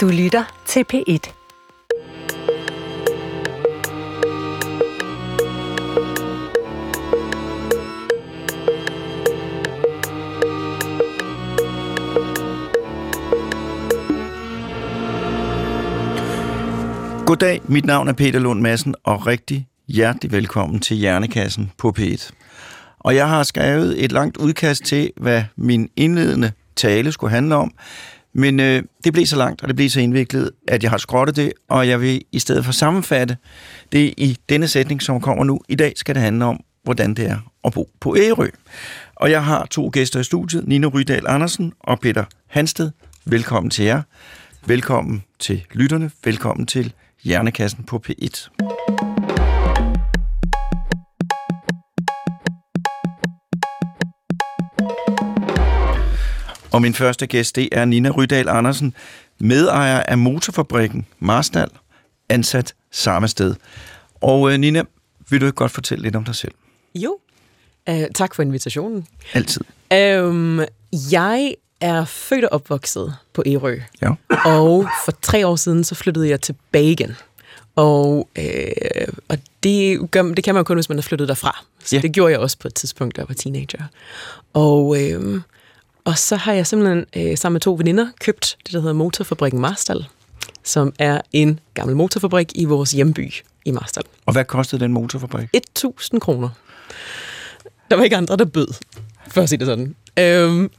Du lytter til P1. Goddag, mit navn er Peter Lund Madsen, og rigtig hjertelig velkommen til Hjernekassen på P1. Og jeg har skrevet et langt udkast til, hvad min indledende tale skulle handle om, men øh, det blev så langt, og det blev så indviklet, at jeg har skrottet det, og jeg vil i stedet for sammenfatte det i denne sætning, som kommer nu. I dag skal det handle om, hvordan det er at bo på Ærø. Og jeg har to gæster i studiet, Nina Rydal Andersen og Peter Hansted. Velkommen til jer. Velkommen til lytterne. Velkommen til Hjernekassen på P1. Og min første gæst, det er Nina Rydal Andersen, medejer af motorfabrikken Marstal, ansat samme sted. Og øh, Nina, vil du ikke godt fortælle lidt om dig selv? Jo. Uh, tak for invitationen. Altid. Um, jeg er født og opvokset på Ærø. Ja. Og for tre år siden, så flyttede jeg tilbage igen. Og, øh, og det, gør, det kan man jo kun, hvis man er flyttet derfra. Så Ja. det gjorde jeg også på et tidspunkt, da jeg var teenager. Og, øh, og så har jeg simpelthen øh, sammen med to veninder købt det, der hedder Motorfabrikken Marstal, som er en gammel motorfabrik i vores hjemby i Marstal. Og hvad kostede den motorfabrik? 1000 kroner. Der var ikke andre, der bød, for at sige det sådan. Øhm,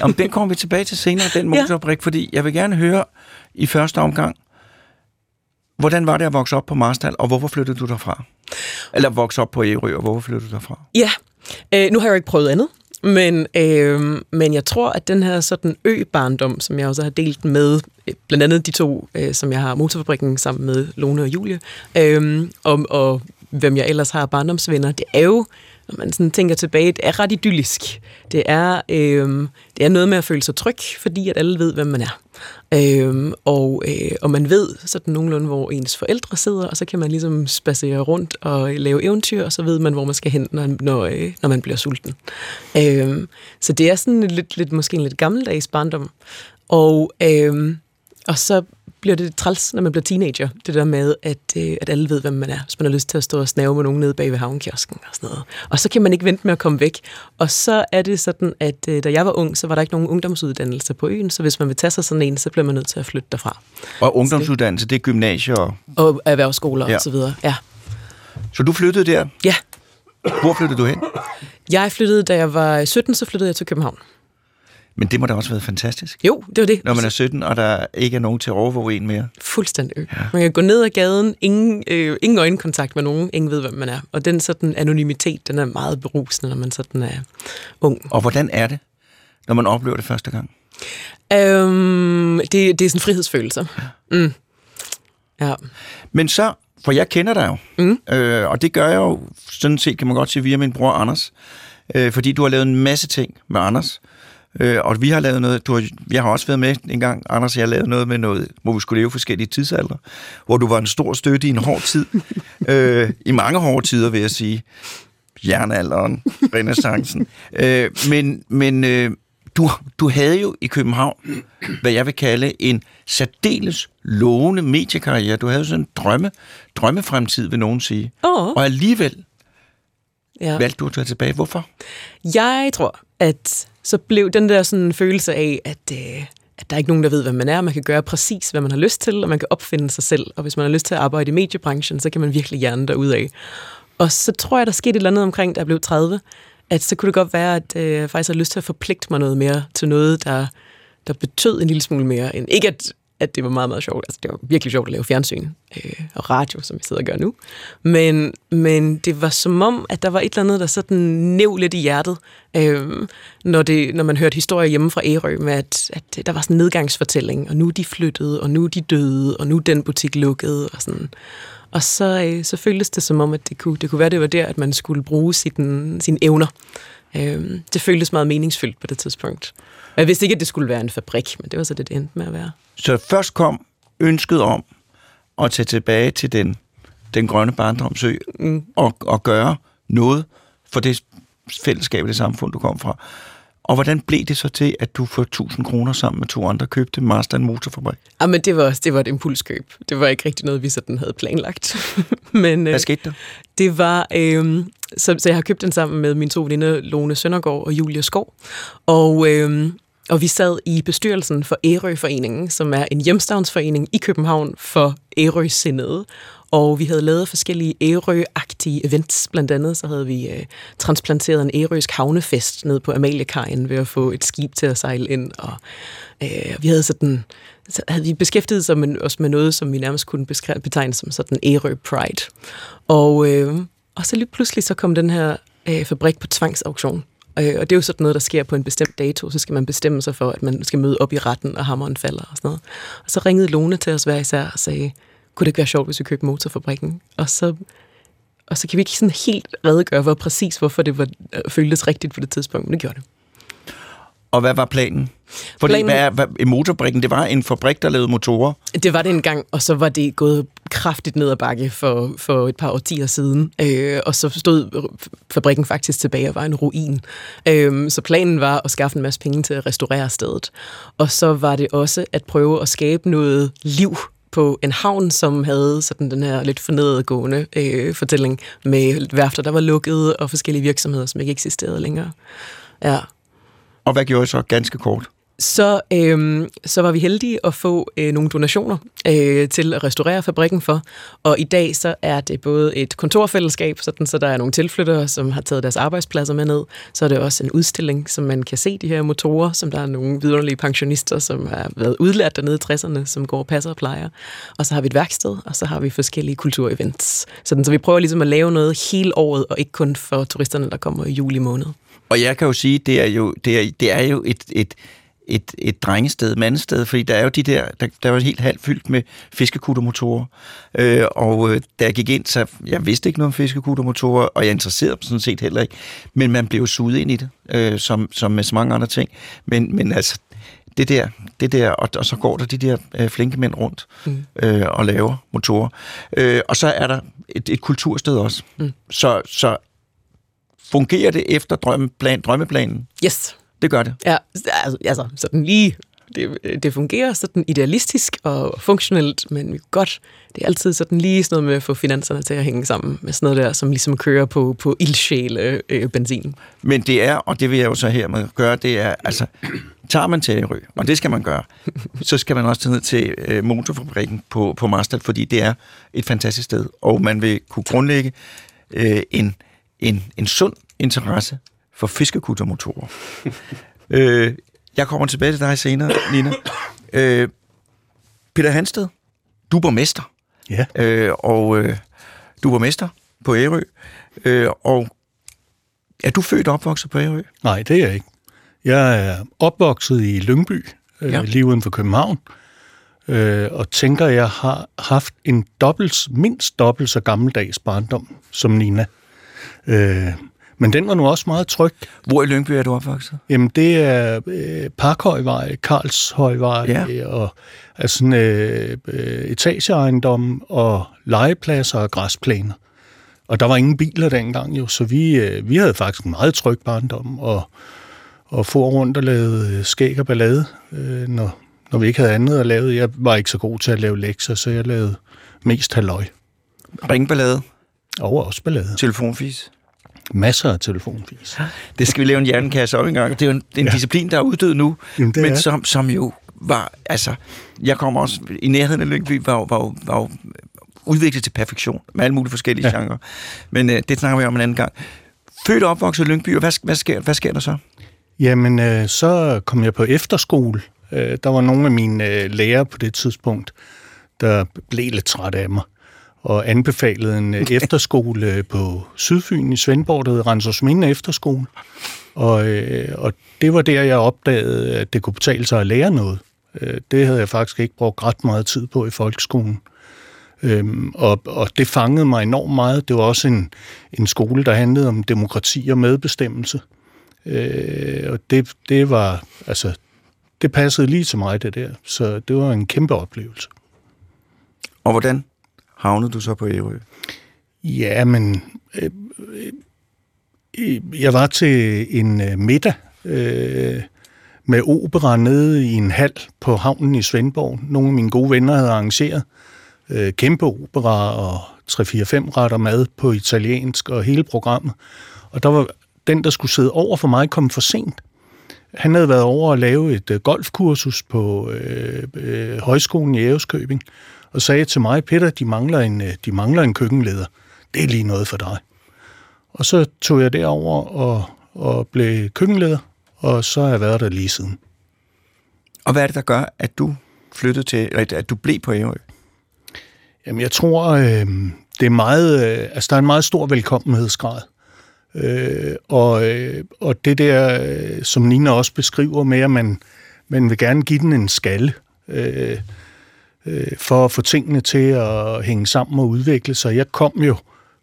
Om den kommer vi tilbage til senere, den motorfabrik, fordi jeg vil gerne høre i første omgang, hvordan var det at vokse op på Marstal, og hvorfor flyttede du derfra? Eller vokse op på Ærø, og hvorfor flyttede du derfra? ja, øh, nu har jeg jo ikke prøvet andet, men, øh, men jeg tror, at den her sådan ø-barndom, som jeg også har delt med øh, blandt andet de to, øh, som jeg har motorfabrikken sammen med Lone og Julie, øh, og, og hvem jeg ellers har barndomsvenner, det er jo, når man sådan tænker tilbage, det er ret idyllisk. Det er, øh, det er noget med at føle sig tryg, fordi at alle ved, hvem man er. Øh, og, øh, og man ved sådan nogenlunde, hvor ens forældre sidder, og så kan man ligesom spacere rundt og lave eventyr, og så ved man, hvor man skal hen, når, når, øh, når man bliver sulten. Øh, så det er sådan lidt, lidt, måske en lidt gammeldags barndom. Og, øh, og så bliver det træls, når man bliver teenager, det der med, at, øh, at alle ved, hvem man er, hvis man har lyst til at stå og snave med nogen nede bag ved havnkiosken og sådan noget. Og så kan man ikke vente med at komme væk. Og så er det sådan, at øh, da jeg var ung, så var der ikke nogen ungdomsuddannelse på øen, så hvis man vil tage sig sådan en, så bliver man nødt til at flytte derfra. Og ungdomsuddannelse, det er gymnasier. og- erhvervsskoler ja. og så videre. Ja. Så du flyttede der. ja. Hvor flyttede du hen? Jeg flyttede, da jeg var 17, så flyttede jeg til København. Men det må da også have været fantastisk. Jo, det var det. Når man er 17, og der ikke er nogen til at overvåge en mere. Fuldstændig. Ja. Man kan gå ned ad gaden, ingen, øh, ingen øjenkontakt med nogen, ingen ved, hvem man er. Og den sådan anonymitet, den er meget berusende, når man sådan er ung. Og hvordan er det, når man oplever det første gang? Øhm, det, det er sådan en frihedsfølelse. Mm. Ja. Men så, for jeg kender dig jo, mm. øh, og det gør jeg jo sådan set, kan man godt sige, via min bror Anders, øh, fordi du har lavet en masse ting med Anders, øh, og vi har lavet noget, du har, jeg har også været med en gang, Anders, jeg har lavet noget med noget, hvor vi skulle leve forskellige tidsalder, hvor du var en stor støtte i en hård tid, øh, i mange hårde tider, vil jeg sige, jernalderen, renaissancen, øh, men, men øh, du, du havde jo i København, hvad jeg vil kalde en særdeles lovende mediekarriere. Du havde jo sådan en drømme, drømmefremtid, vil nogen sige. Åh. Og alligevel ja. valgte du at tage tilbage. Hvorfor? Jeg tror, at så blev den der sådan følelse af, at, øh, at der er ikke nogen, der ved, hvad man er. Man kan gøre præcis, hvad man har lyst til, og man kan opfinde sig selv. Og hvis man har lyst til at arbejde i mediebranchen, så kan man virkelig hjerne af. Og så tror jeg, der skete et eller andet omkring, da jeg blev 30, at så kunne det godt være, at øh, jeg faktisk har lyst til at forpligte mig noget mere til noget, der, der betød en lille smule mere. End, ikke at, at det var meget, meget sjovt. Altså, det var virkelig sjovt at lave fjernsyn øh, og radio, som jeg sidder og gør nu. Men, men det var som om, at der var et eller andet, der sådan næv lidt i hjertet, øh, når, det, når man hørte historier hjemme fra Ærø, med at, at der var sådan en nedgangsfortælling, og nu er de flyttede, og nu er de døde, og nu er den butik lukket, og sådan. Og så, øh, så føltes det som om, at det kunne, det kunne være, det var der, at man skulle bruge sin, sine evner. Øh, det føltes meget meningsfyldt på det tidspunkt. Og jeg vidste ikke, at det skulle være en fabrik, men det var så det, det endte med at være. Så først kom ønsket om at tage tilbage til den, den grønne barndomsø mm. og, og gøre noget for det fællesskab, det samfund, du kom fra. Og hvordan blev det så til, at du for 1000 kroner sammen med to andre købte Master en motorfabrik? Ja, men det var, det var et impulskøb. Det var ikke rigtig noget, vi sådan havde planlagt. men, Hvad skete der? Det var, øh, så, så jeg har købt den sammen med mine to veninder, Lone Søndergaard og Julia Skov. Og, øh, og vi sad i bestyrelsen for Ærø-foreningen, som er en hjemstavnsforening i København for Ærø-sindede. Og vi havde lavet forskellige Ærø-agtige events. Blandt andet så havde vi øh, transplanteret en ærøsk havnefest ned på Amaliekajen ved at få et skib til at sejle ind. Og øh, vi havde sådan så havde vi beskæftiget sig med, os med noget, som vi nærmest kunne beskrive, betegne som sådan Ærø Pride. Og, øh, og så lige pludselig så kom den her øh, fabrik på tvangsauktion. Øh, og det er jo sådan noget, der sker på en bestemt dato, så skal man bestemme sig for, at man skal møde op i retten, og hammeren falder og sådan noget. Og så ringede Lone til os hver især og sagde, kunne det ikke være sjovt, hvis vi købte motorfabrikken? Og så, og så kan vi ikke sådan helt redegøre hvor præcis, hvorfor det var, øh, føltes rigtigt på det tidspunkt, men det gjorde det. Og hvad var planen? Fordi planen, hvad, hvad, motorbrikken, det var en fabrik, der lavede motorer. Det var det engang, og så var det gået kraftigt ned ad bakke for, for et par årtier siden. Øh, og så stod fabrikken faktisk tilbage og var en ruin. Øh, så planen var at skaffe en masse penge til at restaurere stedet. Og så var det også at prøve at skabe noget liv på en havn, som havde sådan den her lidt fornedgående øh, fortælling med værfter, der var lukket, og forskellige virksomheder, som ikke eksisterede længere. Ja. Og hvad gjorde I så ganske kort? så, øh, så var vi heldige at få øh, nogle donationer øh, til at restaurere fabrikken for. Og i dag så er det både et kontorfællesskab, sådan, så der er nogle tilflyttere, som har taget deres arbejdspladser med ned. Så er det også en udstilling, som man kan se de her motorer, som der er nogle vidunderlige pensionister, som har været udlært dernede i 60'erne, som går og passer og plejer. Og så har vi et værksted, og så har vi forskellige kulturevents. Sådan, så vi prøver ligesom at lave noget hele året, og ikke kun for turisterne, der kommer i juli måned. Og jeg kan jo sige, det er jo, det er, det er jo et, et, et, et drengested, mandested, fordi der er jo de der, der, der var helt halvt fyldt med fiskekuttermotorer. Øh, og øh, da jeg gik ind, så jeg vidste ikke noget om fiskekuttermotorer, og jeg interesserede mig sådan set heller ikke. Men man blev suget ind i det, øh, som, som med så mange andre ting. Men, men altså, det der, det der og, og så går der de der øh, flinke mænd rundt mm. øh, og laver motorer. Øh, og så er der et, et kultursted også. Mm. Så, så fungerer det efter drømmeplan, drømmeplanen? Yes. Det gør det. Ja, altså, sådan lige det, det fungerer sådan idealistisk og funktionelt, men godt, det er altid sådan lige sådan noget med at få finanserne til at hænge sammen med sådan noget der, som ligesom kører på, på ildsjæle øh, benzin. Men det er, og det vil jeg jo så her med gøre, det er, altså, tager man til Ærø, og det skal man gøre, så skal man også tage ned til øh, motorfabrikken på, på Marstal, fordi det er et fantastisk sted, og man vil kunne grundlægge øh, en, en, en sund interesse for fiskekuttermotorer. øh, jeg kommer tilbage til dig senere, Nina. Øh, Peter Hansted, du er borgmester. Ja. Øh, og øh, du er borgmester på Ærø. Øh, og er du født og opvokset på Ærø? Nej, det er jeg ikke. Jeg er opvokset i Lyngby, øh, ja. lige uden for København, øh, og tænker, jeg har haft en dobbelt, mindst dobbelt så gammeldags barndom som Nina. Øh, men den var nu også meget tryg. Hvor i Lyngby er du opvokset? Jamen, det er øh, Parkhøjvej, Karlshøjvej, ja. og altså sådan, øh, øh, etageejendom og legepladser og græsplæner. Og der var ingen biler dengang jo, så vi, øh, vi havde faktisk en meget tryg barndom, og, og få rundt og lavede øh, skæg og ballade, øh, når, når vi ikke havde andet at lave. Jeg var ikke så god til at lave lektier, så jeg lavede mest halvøj. Ringballade? Og også ballade. Telefonfis? Masser af telefonfis. Det skal vi lave en hjernekasse om en gang. Det er jo en, en ja. disciplin, der er uddød nu, Jamen, men som, som jo var, altså, jeg kommer også, i nærheden af Lyngby, var, var, var, var udviklet til perfektion, med alle mulige forskellige ja. genrer. Men øh, det snakker vi om en anden gang. Født og opvokset i Lyngby, og hvad, hvad, sker, hvad sker der så? Jamen, øh, så kom jeg på efterskole. Øh, der var nogle af mine øh, lærere på det tidspunkt, der blev lidt træt af mig og anbefalede en øh, efterskole på Sydfyn i Svendborg, der hed Ransersminde Efterskole. Og, øh, og det var der, jeg opdagede, at det kunne betale sig at lære noget. Øh, det havde jeg faktisk ikke brugt ret meget tid på i folkeskolen. Øhm, og, og det fangede mig enormt meget. Det var også en, en skole, der handlede om demokrati og medbestemmelse. Øh, og det, det var, altså, det passede lige til mig, det der. Så det var en kæmpe oplevelse. Og hvordan havnede du så på Ærø? Ja, men øh, øh, jeg var til en øh, middag øh, med opera nede i en hal på havnen i Svendborg. Nogle af mine gode venner havde arrangeret øh, kæmpe opera og 3-4-5 retter mad på italiensk og hele programmet. Og der var den, der skulle sidde over for mig, kom for sent. Han havde været over at lave et øh, golfkursus på øh, øh, højskolen i Æreskøbing, og sagde til mig, Peter, de mangler, en, øh, de mangler en køkkenleder. Det er lige noget for dig. Og så tog jeg derover og, og blev køkkenleder, og så har jeg været der lige siden. Og hvad er det, der gør, at du flyttede til, eller at du blev på Ærø? Jamen, jeg tror, øh, det er meget, øh, altså, der er en meget stor velkommenhedsgrad. Øh, og, øh, og det der, øh, som Nina også beskriver med, at man, man vil gerne give den en skalle, øh, øh, for at få tingene til at hænge sammen og udvikle sig. Jeg kom jo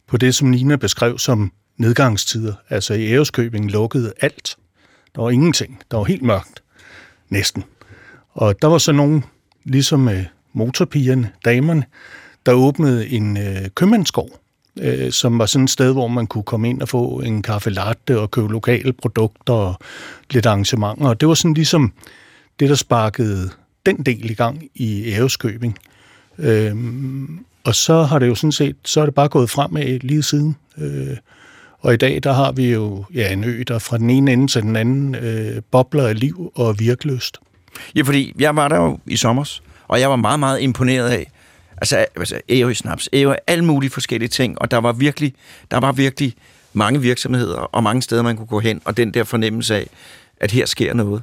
på det, som Nina beskrev som nedgangstider. Altså i Æreskøbing lukkede alt. Der var ingenting. Der var helt mørkt. Næsten. Og der var så nogen, ligesom øh, motorpigerne, damerne, der åbnede en øh, købmandsgård, øh, som var sådan et sted, hvor man kunne komme ind og få en kaffe latte og købe lokale produkter og lidt arrangementer. Og det var sådan ligesom det, der sparkede den del i gang i Æreskøbing. Øhm, og så har det jo sådan set, så er det bare gået fremad lige siden. Øh, og i dag, der har vi jo ja, en ø, der fra den ene ende til den anden øh, bobler af liv og virkeløst. Ja, fordi jeg var der jo i sommer, og jeg var meget, meget imponeret af, altså, altså Ærø Snaps, Ærø, alle mulige forskellige ting, og der var virkelig, der var virkelig mange virksomheder og mange steder, man kunne gå hen, og den der fornemmelse af, at her sker noget.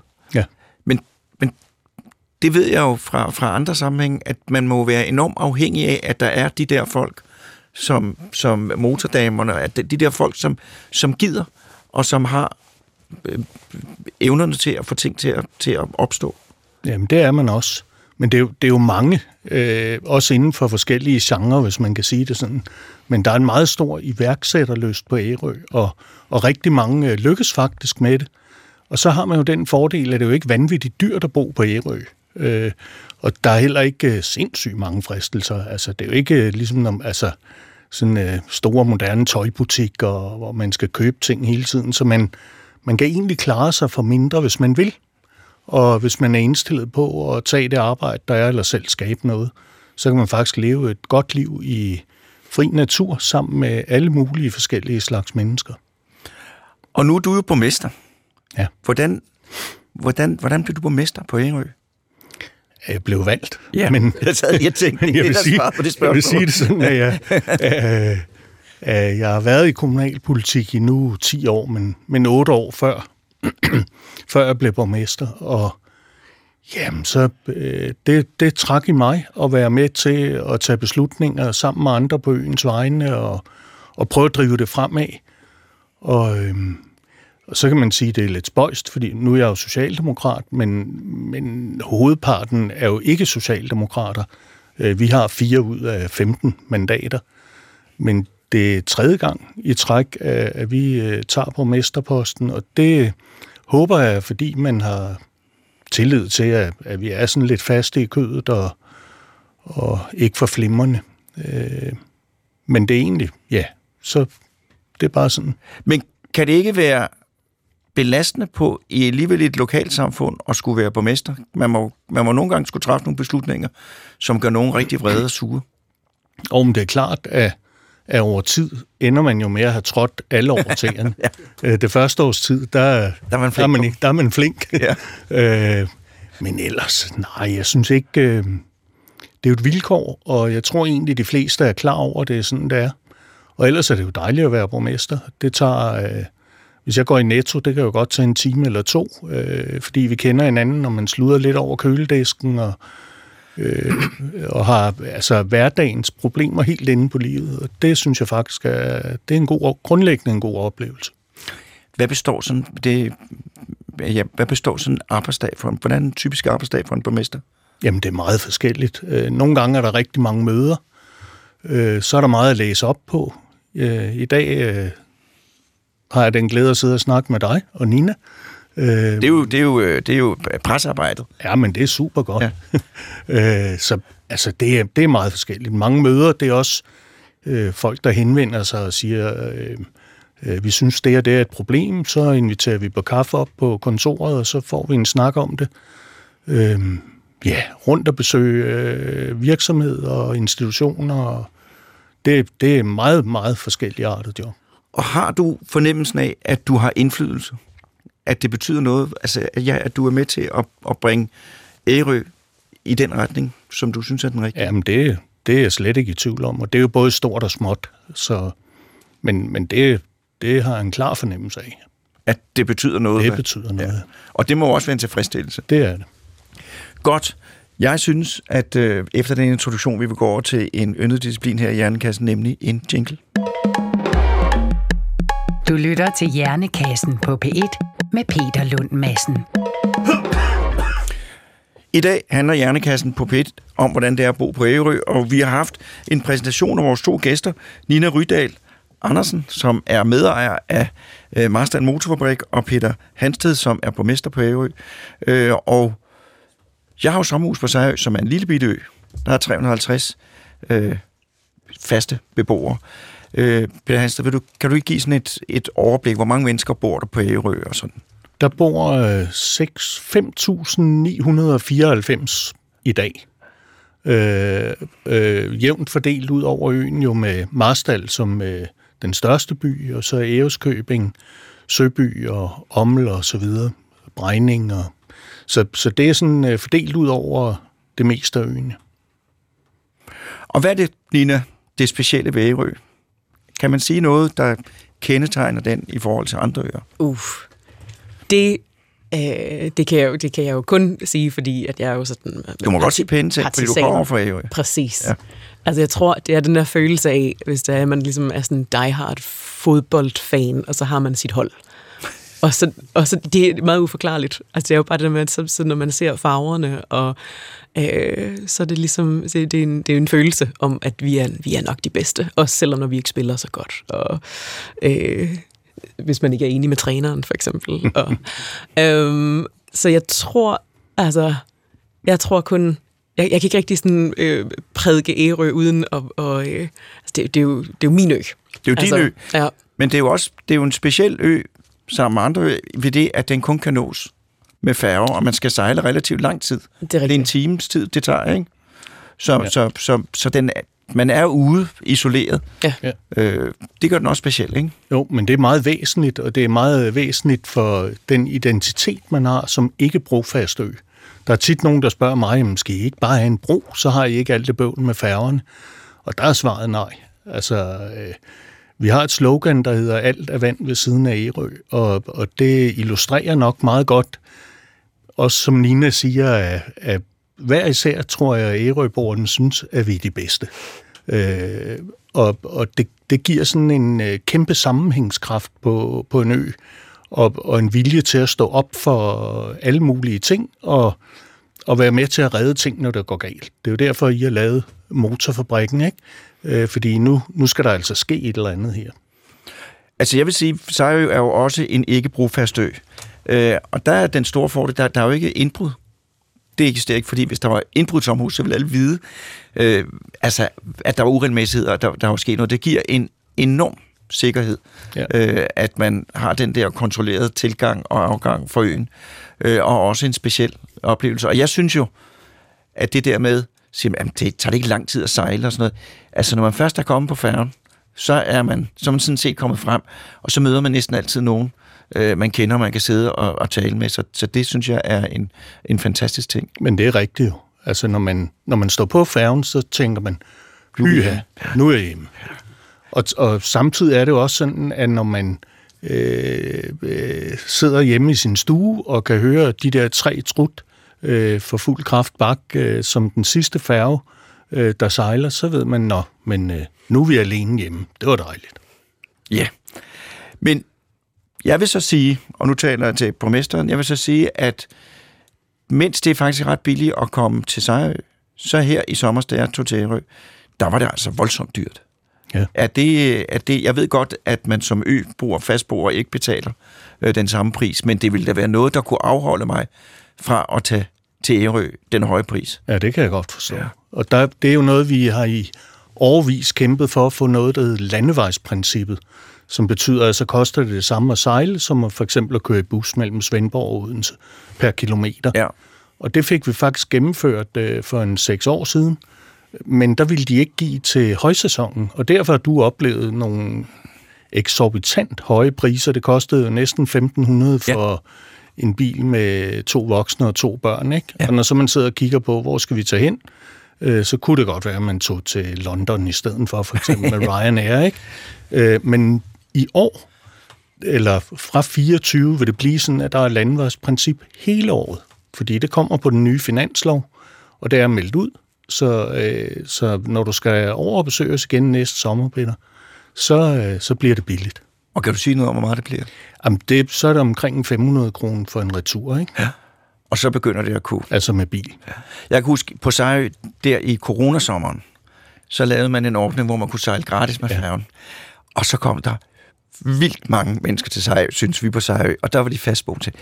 Det ved jeg jo fra, fra andre sammenhæng, at man må være enormt afhængig af, at der er de der folk, som, som motordamerne, at de der folk, som, som gider, og som har øh, evnerne til at få ting til at, til at opstå. Jamen, det er man også. Men det er jo, det er jo mange, øh, også inden for forskellige genrer, hvis man kan sige det sådan. Men der er en meget stor iværksætterlyst på Ærø, og, og rigtig mange øh, lykkes faktisk med det. Og så har man jo den fordel, at det er jo ikke vanvittigt dyrt at bo på Ærø. Øh, og der er heller ikke øh, sindssygt mange fristelser. Altså, det er jo ikke øh, ligesom om, altså, sådan øh, store, moderne tøjbutikker, hvor man skal købe ting hele tiden. Så man, man kan egentlig klare sig for mindre, hvis man vil. Og hvis man er indstillet på at tage det arbejde, der er, eller selv skabe noget, så kan man faktisk leve et godt liv i fri natur sammen med alle mulige forskellige slags mennesker. Og nu er du jo borgmester. Ja. Hvordan, hvordan, hvordan blev du borgmester på Ærø? Jeg blev valgt. Ja, men, jeg, sad, jeg tænkte, men jeg, vil det sige, på det jeg vil spørgsmål. sige det sådan, at jeg, øh, øh, jeg har været i kommunalpolitik i nu 10 år, men, men 8 år før, før jeg blev borgmester. Og jamen, så øh, det, det trak i mig at være med til at tage beslutninger sammen med andre på øens vegne og, og prøve at drive det fremad. Og, øh, og så kan man sige, at det er lidt spøjst, fordi nu er jeg jo socialdemokrat, men, men hovedparten er jo ikke socialdemokrater. Øh, vi har fire ud af 15 mandater, men det er tredje gang i træk, øh, at vi øh, tager på mesterposten, og det håber jeg, fordi man har tillid til, at, at vi er sådan lidt faste i kødet og, og ikke for flimrende. Øh, Men det er egentlig, ja, så det er bare sådan. Men kan det ikke være belastende på i alligevel et lokalsamfund at skulle være borgmester? Man må, man må nogle gange skulle træffe nogle beslutninger, som gør nogen rigtig vrede og sure. Og men det er klart, at, at over tid ender man jo med at have trådt alle over tæerne. ja. Det første års tid, der, Der er man flink der, er man, der er man flink. Ja. øh, men ellers, nej, jeg synes ikke... Øh, det er jo et vilkår, og jeg tror egentlig, de fleste er klar over, at det er sådan, det er. Og ellers er det jo dejligt at være borgmester. Det tager... Øh, hvis jeg går i Netto, det kan jo godt tage en time eller to, øh, fordi vi kender hinanden, og man sluder lidt over køledisken, og, øh, og har altså hverdagens problemer helt inde på livet. Og det synes jeg faktisk er, det er en god, grundlæggende en god oplevelse. Hvad består sådan, det, ja, hvad består sådan en arbejdsdag for en, hvordan er en typisk arbejdsdag for en borgmester? Jamen, det er meget forskelligt. Øh, Nogle gange er der rigtig mange møder. Øh, Så er der meget at læse op på. Øh, I dag har jeg den glæde at sidde og snakke med dig og Nina. Øh, Det er jo, det er jo, øh, det er jo pressearbejdet. Ja, men det er super godt. Ja. Ja. øh, så altså, det, er, det er meget forskelligt. Mange møder, det er også øh, folk, der henvender sig og siger, øh, øh, vi synes, det er, det er et problem, så inviterer vi på kaffe op på kontoret, og så får vi en snak om det. Øh, ja, rundt og besøge øh, virksomheder og institutioner. Og det, det er meget, meget forskellige artet job. Og har du fornemmelsen af, at du har indflydelse? At det betyder noget? Altså, ja, at du er med til at, at bringe Ærø i den retning, som du synes er den rigtige? Jamen, det, det er jeg slet ikke i tvivl om, og det er jo både stort og småt, så, men, men det, det har jeg en klar fornemmelse af. At det betyder noget? Det betyder noget. Ja. Og det må også være en tilfredsstillelse? Det er det. Godt. Jeg synes, at øh, efter den introduktion, vi vil gå over til en yndet disciplin her i Hjernekassen, nemlig en jingle. Du lytter til Hjernekassen på P1 med Peter Lund Madsen. I dag handler Hjernekassen på P1 om, hvordan det er at bo på Ærø, og vi har haft en præsentation af vores to gæster, Nina Rydal Andersen, som er medejer af øh, Marstrand Motorfabrik, og Peter Hansted, som er borgmester på Ærø. Øh, og jeg har jo sommerhus på Sejø, som er en lille bitte ø. Der er 350 øh, faste beboere. Øh, Peter Hansted, vil du, kan du ikke give sådan et, et overblik, hvor mange mennesker bor der på Ærø og sådan? Der bor øh, 5.994 i dag. Øh, øh, jævnt fordelt ud over øen jo med Marstal som øh, den største by, og så Æreskøbing, Søby og Ommel og så videre, Brejning. Og, så, så det er sådan øh, fordelt ud over det meste af øen. Og hvad er det, Nina, det specielle ved Ærø? Kan man sige noget, der kendetegner den i forhold til andre øer? Uff. Det, øh, det, kan jeg, jo- det kan jeg jo kun sige, fordi at jeg er jo sådan... Du må godt sige pæne ting, fordi du kommer fra Ærø. Præcis. Ja. Ja. Altså jeg tror, det er den der følelse af, hvis det er, at man ligesom er sådan en diehard fodboldfan, og så har man sit hold. Og så, og så det er meget uforklarligt. Altså det er jo bare det med, at så, så når man ser farverne, og øh, så er det ligesom, så det er, en, det er en følelse om, at vi er, vi er nok de bedste, også selvom når vi ikke spiller så godt. Og, øh, hvis man ikke er enig med træneren, for eksempel. Og, øhm, så jeg tror, altså, jeg tror kun, jeg, jeg kan ikke rigtig sådan øh, prædike Ærø uden at, og, øh, altså det, det, er jo, det er jo min ø. Det er jo din ø. Ja, Men det er jo også det er jo en speciel ø, sammen med andre ved det, at den kun kan nås med færger, og man skal sejle relativt lang tid. det er Det er en times tid, det tager, ikke? Så, ja. Så, så, så den, er- man er ude isoleret. Ja. Øh, det gør den også speciel, ikke? Jo, men det er meget væsentligt, og det er meget væsentligt for den identitet, man har som ikke brofast ø. Der er tit nogen, der spørger mig, jamen, skal I ikke bare have en bro, så har I ikke alt det bøvl med færgerne. Og der er svaret nej. Altså, øh, vi har et slogan, der hedder alt er vand ved siden af Ærø, og, og det illustrerer nok meget godt, og som Nina siger, at, at hver især tror jeg, at Ærøborgerne synes, at vi er de bedste. Øh, og og det, det giver sådan en øh, kæmpe sammenhængskraft på, på en ø, og, og en vilje til at stå op for alle mulige ting, og, og være med til at redde ting, når det går galt. Det er jo derfor, I har lavet motorfabrikken, ikke? Øh, fordi nu, nu skal der altså ske et eller andet her. Altså jeg vil sige, Sejø er jo også en ikke brofast ø. Øh, og der er den store fordel, der, der er jo ikke indbrud. Det eksisterer ikke, fordi hvis der var indbrud som hus, så ville alle vide, øh, altså, at der var uregelmæssigheder, og der, der var sket noget. Det giver en enorm sikkerhed, Ja. øh, at man har den der kontrollerede tilgang og afgang for øen, øh, og også en speciel oplevelse. Og jeg synes jo, at det der med, siger, man, jamen, det tager det ikke lang tid at sejle og sådan noget. Altså, når man først er kommet på færgen, så er man, så er man sådan set kommet frem, og så møder man næsten altid nogen, øh, man kender, man kan sidde og, og tale med. Så, så det synes jeg er en, en fantastisk ting. Men det er rigtigt jo. Altså, når man, når man står på færgen, så tænker man, hyha, nu er jeg hjemme. Og, og samtidig er det jo også sådan, at når man øh, øh, sidder hjemme i sin stue og kan høre de der tre trut øh, for fuld kraft bak, øh, som den sidste færge, øh, der sejler, så ved man, nå, men øh, nu er vi alene hjemme. Det var dejligt. Ja. Men jeg vil så sige, og nu taler jeg til borgmesteren, jeg vil så sige, at mens det er faktisk ret billigt at komme til Sejrø, så her i sommer, da jeg tog til Ærø, der var det altså voldsomt dyrt. Ja. Er det, er det, jeg ved godt, at man som øboer, fastboer ikke betaler øh, den samme pris, men det ville da være noget, der kunne afholde mig fra at tage til Ærø den høje pris. Ja, det kan jeg godt forstå. Ja. Ja. Og der, det er jo noget, vi har i årvis kæmpet for at få noget, der hedder landevejsprincippet, som betyder, at så koster det det samme at sejle, som at for eksempel at køre i bus mellem Svendborg og Odense per kilometer. Ja. Og det fik vi faktisk gennemført øh, for en seks år siden. Men der ville de ikke give til højsæsonen, og derfor har du oplevet nogle eksorbitant høje priser. Det kostede jo næsten 1.500 for ja. en bil med to voksne og to børn. Ikke? Ja. Og når så man sidder og kigger på, hvor skal vi tage hen, øh, så kunne det godt være, at man tog til London i stedet for, for eksempel med Ryanair. Ikke? Øh, men i år, eller fra 24, vil det blive sådan, at der er landvejsprincip hele året. Fordi det kommer på den nye finanslov, og det er meldt ud. Så, øh, så når du skal over og besøge os igen næste sommer, Peter, så, øh, så bliver det billigt. Og kan du sige noget om, hvor meget det bliver? Jamen det, så er det omkring 500 kroner for en retur, ikke? Ja. Og så begynder det at kunne. Altså med bil. Ja. Jeg kan huske, på Sejø, der i coronasommeren, så lavede man en ordning, hvor man kunne sejle gratis med færgen. Ja. Og så kom der vildt mange mennesker til Sejø, synes vi på Sejø, og der var de fastboende til.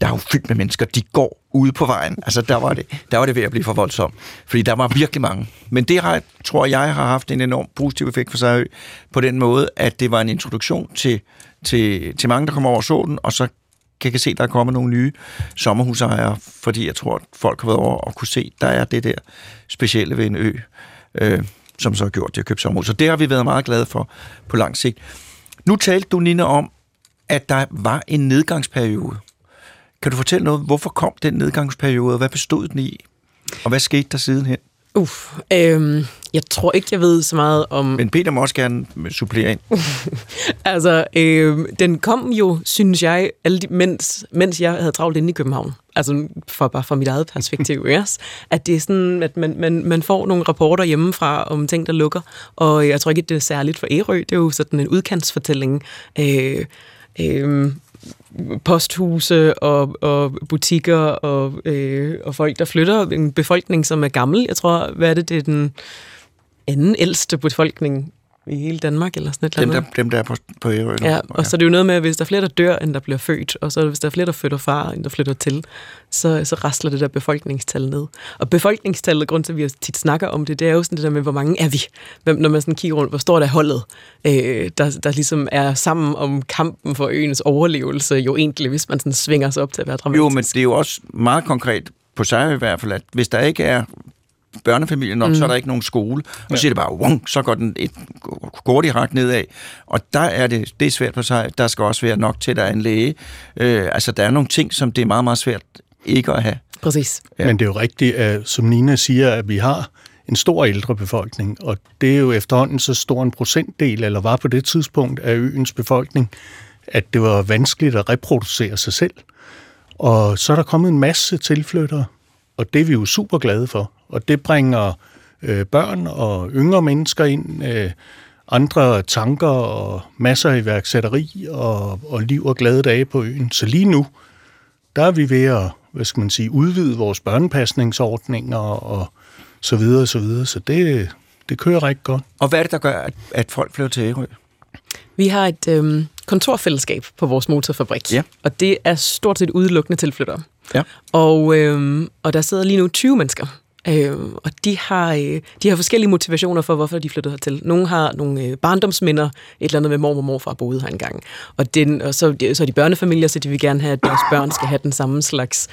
Der er jo fyldt med mennesker, de går ude på vejen. Altså, der var, det, der var det ved at blive for voldsomt, fordi der var virkelig mange. Men det har, tror jeg har haft en enorm positiv effekt for Sejø, på den måde, at det var en introduktion til, til, til mange, der kommer over solen, og så kan jeg se, at der er kommet nogle nye sommerhusejere, fordi jeg tror, at folk har været over og kunne se, der er det der specielle ved en ø, øh, som så har gjort, at de har købt sommerhus. Så det har vi været meget glade for på lang sigt. Nu talte du, Nina, om, at der var en nedgangsperiode. Kan du fortælle noget, hvorfor kom den nedgangsperiode, og hvad bestod den i? Og hvad skete der sidenhen? Uff, øh, jeg tror ikke, jeg ved så meget om... Men Peter må også gerne supplere ind. altså, øhm, den kom jo, synes jeg, alle de, mens, mens jeg havde travlt inde i København. Altså, for, bare fra mit eget perspektiv, yes. At det er sådan, at man, man, man får nogle rapporter hjemmefra om ting, der lukker. Og jeg tror ikke, det er særligt for Ærø. Det er jo sådan en udkantsfortælling. Øh, øh, posthuse og, og butikker og, øh, og folk, der flytter. En befolkning, som er gammel. Jeg tror, hvad er det, det er den anden ældste befolkning i hele Danmark, eller sådan et dem, eller der, andet. dem, der er på, på Ærø. Ja, og så er det jo noget med, at hvis der er flere, der dør, end der bliver født, og så er hvis der er flere, der flytter fra, end der flytter til, så, så rasler det der befolkningstal ned. Og befolkningstallet, grund til, at vi tit snakker om det, det er jo sådan det der med, hvor mange er vi? Hvem, når man sådan kigger rundt, hvor står der holdet, øh, der, der ligesom er sammen om kampen for øens overlevelse, jo egentlig, hvis man sådan svinger sig op til at være dramatisk. Jo, men det er jo også meget konkret, på sig i hvert fald, at hvis der ikke er børnefamilie nok, mm. så er der ikke nogen skole. Og ja. så siger det bare, wong, så går den et går de ret nedad. Og der er det, det er svært på sig. Der skal også være nok til, at der er en læge. Øh, altså, der er nogle ting, som det er meget, meget svært ikke at have. Præcis. Ja. Men det er jo rigtigt, at, som Nina siger, at vi har en stor ældre befolkning, og det er jo efterhånden så stor en procentdel, eller var på det tidspunkt af øens befolkning, at det var vanskeligt at reproducere sig selv. Og så er der kommet en masse tilflyttere, og det er vi jo super glade for. Og det bringer øh, børn og yngre mennesker ind, øh, andre tanker og masser af iværksætteri og, og liv og glade dage på øen. Så lige nu, der er vi ved at, hvad skal man sige, udvide vores børnepasningsordninger og så videre og så videre. Så det, det kører rigtig godt. Og hvad er det, der gør, at, at folk flytter til Ærø? Vi har et øhm, kontorfællesskab på vores motorfabrik, Ja. og det er stort set udelukkende tilflyttere. Ja. Og, øhm, og der sidder lige nu 20 mennesker, Øh, og de har, øh, de har forskellige motivationer for, hvorfor de flyttede hertil. Nogle har nogle øh, barndomsminder, et eller andet med mor og morfar boede her engang. Og, den, og så, så er de børnefamilier, så de vil gerne have, at deres børn skal have den samme slags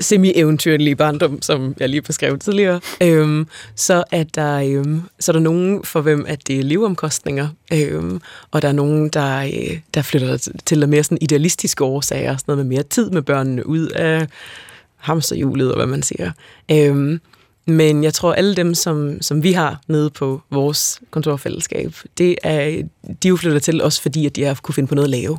semi-eventyrlige barndom, som jeg lige beskrev tidligere. Øhm, så, er der, øhm, så er der nogen, for hvem at det er leveomkostninger, øhm, og der er nogen, der, øh, der flytter til mere sådan idealistiske årsager, sådan noget med mere tid med børnene ud af hamsterhjulet, og hvad man siger. Øhm, men jeg tror, alle dem, som, som vi har nede på vores kontorfællesskab, det er, de er jo flyttet til også fordi, at de har kunne finde på noget at lave.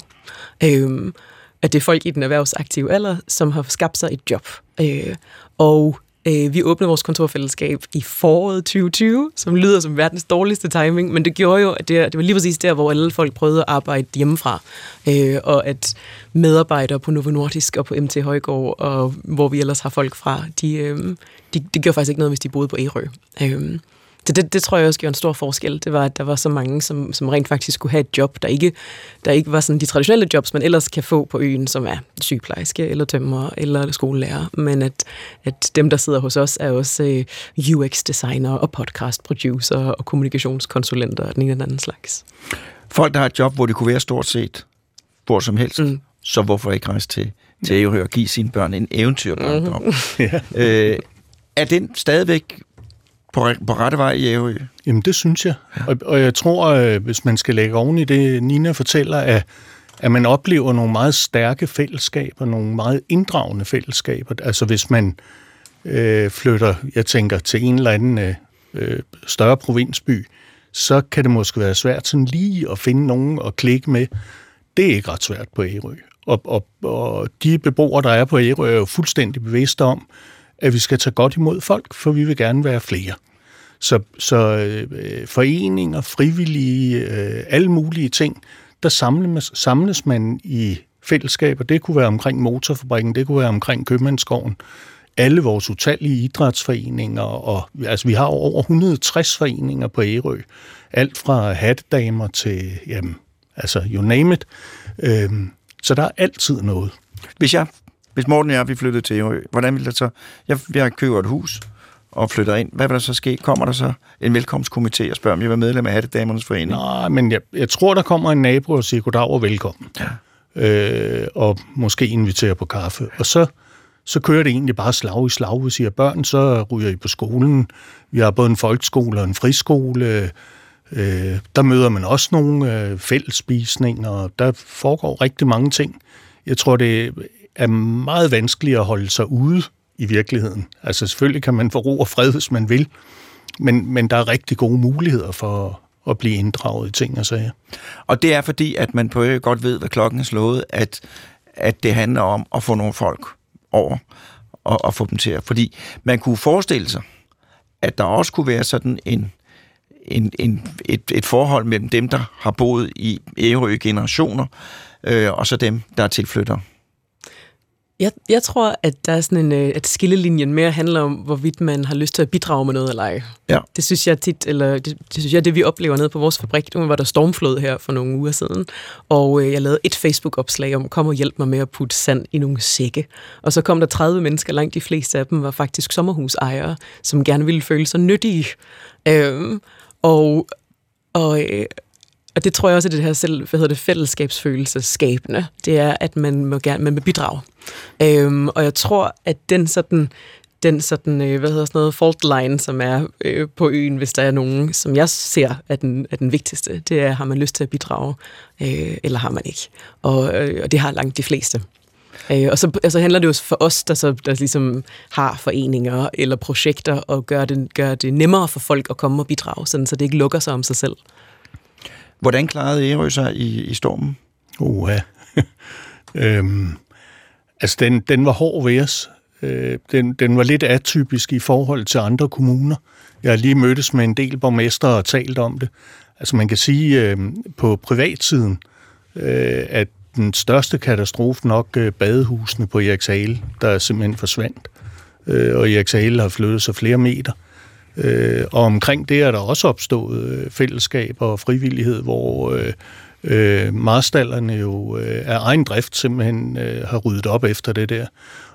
Øhm, at det er folk i den erhvervsaktive alder, som har skabt sig et job. Øh, og øh, vi åbnede vores kontorfællesskab i foråret 2020, som lyder som verdens dårligste timing, men det gjorde jo, at det, det var lige præcis der, hvor alle folk prøvede at arbejde hjemmefra. Øh, og at medarbejdere på Novo Nordisk og på MT Højgaard, og hvor vi ellers har folk fra, de, øh, de, de gjorde faktisk ikke noget, hvis de boede på Ærø. Øh, så det, det tror jeg også gjorde en stor forskel. Det var, at der var så mange, som, som rent faktisk skulle have et job, der ikke, der ikke var sådan de traditionelle jobs, man ellers kan få på øen, som er sygeplejerske, eller tømrer, eller skolelærer. Men at, at dem, der sidder hos os, er også øh, UX-designer og podcast-producer og kommunikationskonsulenter og den ene eller anden slags. Folk, der har et job, hvor de kunne være stort set hvor som helst, mm. så hvorfor ikke rejse til, til Ærø og give sine børn en eventyrbarndom? Mm-hmm. øh, er den stadigvæk på, på rette vej i Ærø? Jamen, det synes jeg. Og, og jeg tror, øh, hvis man skal lægge oven i det, Nina fortæller, at, at man oplever nogle meget stærke fællesskaber, nogle meget inddragende fællesskaber. Altså hvis man øh, flytter, jeg tænker, til en eller anden øh, øh større provinsby, så kan det måske være svært sådan lige at finde nogen at klikke med. Det er ikke ret svært på Ærø. Og, og, og de beboere, der er på Ærø, er jo fuldstændig bevidste om, at vi skal tage godt imod folk, for vi vil gerne være flere. Så, så øh, foreninger, frivillige, øh, alle mulige ting, der samles, samles man i fællesskaber. Det kunne være omkring motorfabrikken, det kunne være omkring købmandsgården. Alle vores utallige idrætsforeninger, og altså, vi har over 160 foreninger på Ærø. Alt fra hatdamer til, jamen, altså you name it. Øhm, så der er altid noget. Hvis jeg, hvis Morten og jeg, vi flyttede til Ærø, hvordan ville det så? Jeg, jeg køber et hus, og flytter ind, hvad vil der så ske? Kommer der så en velkomstkomité og spørger, om jeg vil medlem af Hattedamernes Forening? Nej, men jeg, jeg tror, der kommer en nabo og siger goddag og velkommen. Ja. Øh, og måske inviterer på kaffe. Og så, så kører det egentlig bare slag i slag. Vi siger børn, så ryger I på skolen. Vi har både en folkeskole og en friskole. Øh, der møder man også nogle øh, fællesspisninger. Der foregår rigtig mange ting. Jeg tror, det er meget vanskeligt at holde sig ude i virkeligheden. Altså selvfølgelig kan man få ro og fred, hvis man vil, men, men der er rigtig gode muligheder for at blive inddraget i ting og sager. Og det er fordi, at man på godt ved, hvad klokken er slået, at, at det handler om at få nogle folk over og, og få dem til at... Fordi man kunne forestille sig, at der også kunne være sådan en, en, en, et, et forhold mellem dem, der har boet i Ærø generationer, øh, og så dem, der er tilflyttere. Jeg, jeg tror, at der er sådan en, øh, at skillelinjen mere handler om, hvorvidt man har lyst til at bidrage med noget eller ej. Ja. Det synes jeg tit, eller det, det synes jeg, det vi oplever nede på vores fabrik, nu var der stormflod her for nogle uger siden, og øh, jeg lavede et Facebook-opslag om, kom og hjælp mig med at putte sand i nogle sække. Og så kom der 30 mennesker, langt de fleste af dem var faktisk sommerhusejere, som gerne ville føle sig nyttige. Øhm, og, og, øh, og det tror jeg også, at det her selv, hvad hedder det, fællesskabsfølelseskabende, det er, at man må gerne man vil bidrage. Øhm, og jeg tror, at den sådan, den sådan, øh, hvad hedder sådan noget, fault line, som er øh, på øen, hvis der er nogen, som jeg ser er den, er den vigtigste, det er, har man lyst til at bidrage, øh, eller har man ikke. Og, øh, og det har langt de fleste. Øh, og så altså, handler det jo for os, der, så, der ligesom har foreninger eller projekter, og gør det, gør det nemmere for folk at komme og bidrage, sådan, så det ikke lukker sig om sig selv. Hvordan klarede Ærø sig i, i stormen? Uha. øhm, altså, den, den var hård ved os. Øh, den, den var lidt atypisk i forhold til andre kommuner. Jeg har lige mødtes med en del borgmester og talt om det. Altså, man kan sige, øh, på privatsiden, øh, at den største katastrofe nok øh, badehusene på Eriksale, der simpelthen forsvandt. Øh, og Eriksale har flyttet sig flere meter. Øh, og omkring det er der også opstået øh, fællesskaber og frivillighed, hvor øh, øh, marstallerne jo øh, af egen drift simpelthen øh, har ryddet op efter det der.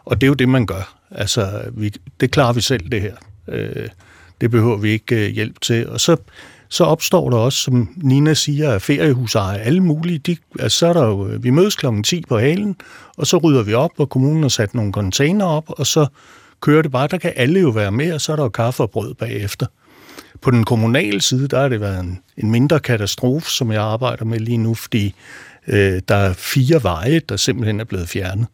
Og det er jo det, man gør. Altså, vi, det klarer vi selv, det her. Øh, det behøver vi ikke øh, hjælp til. Og så, så opstår der også, som Nina siger, feriehusejere, alle mulige. De, altså, så er der jo, øh, vi mødes klokken 10 på halen, og så rydder vi op, og kommunen har sat nogle container op, og så kører det bare. Der kan alle jo være med, og så er der jo kaffe og brød bagefter. På den kommunale side, der har det været en, en mindre katastrofe, som jeg arbejder med lige nu, fordi øh, der er fire veje, der simpelthen er blevet fjernet,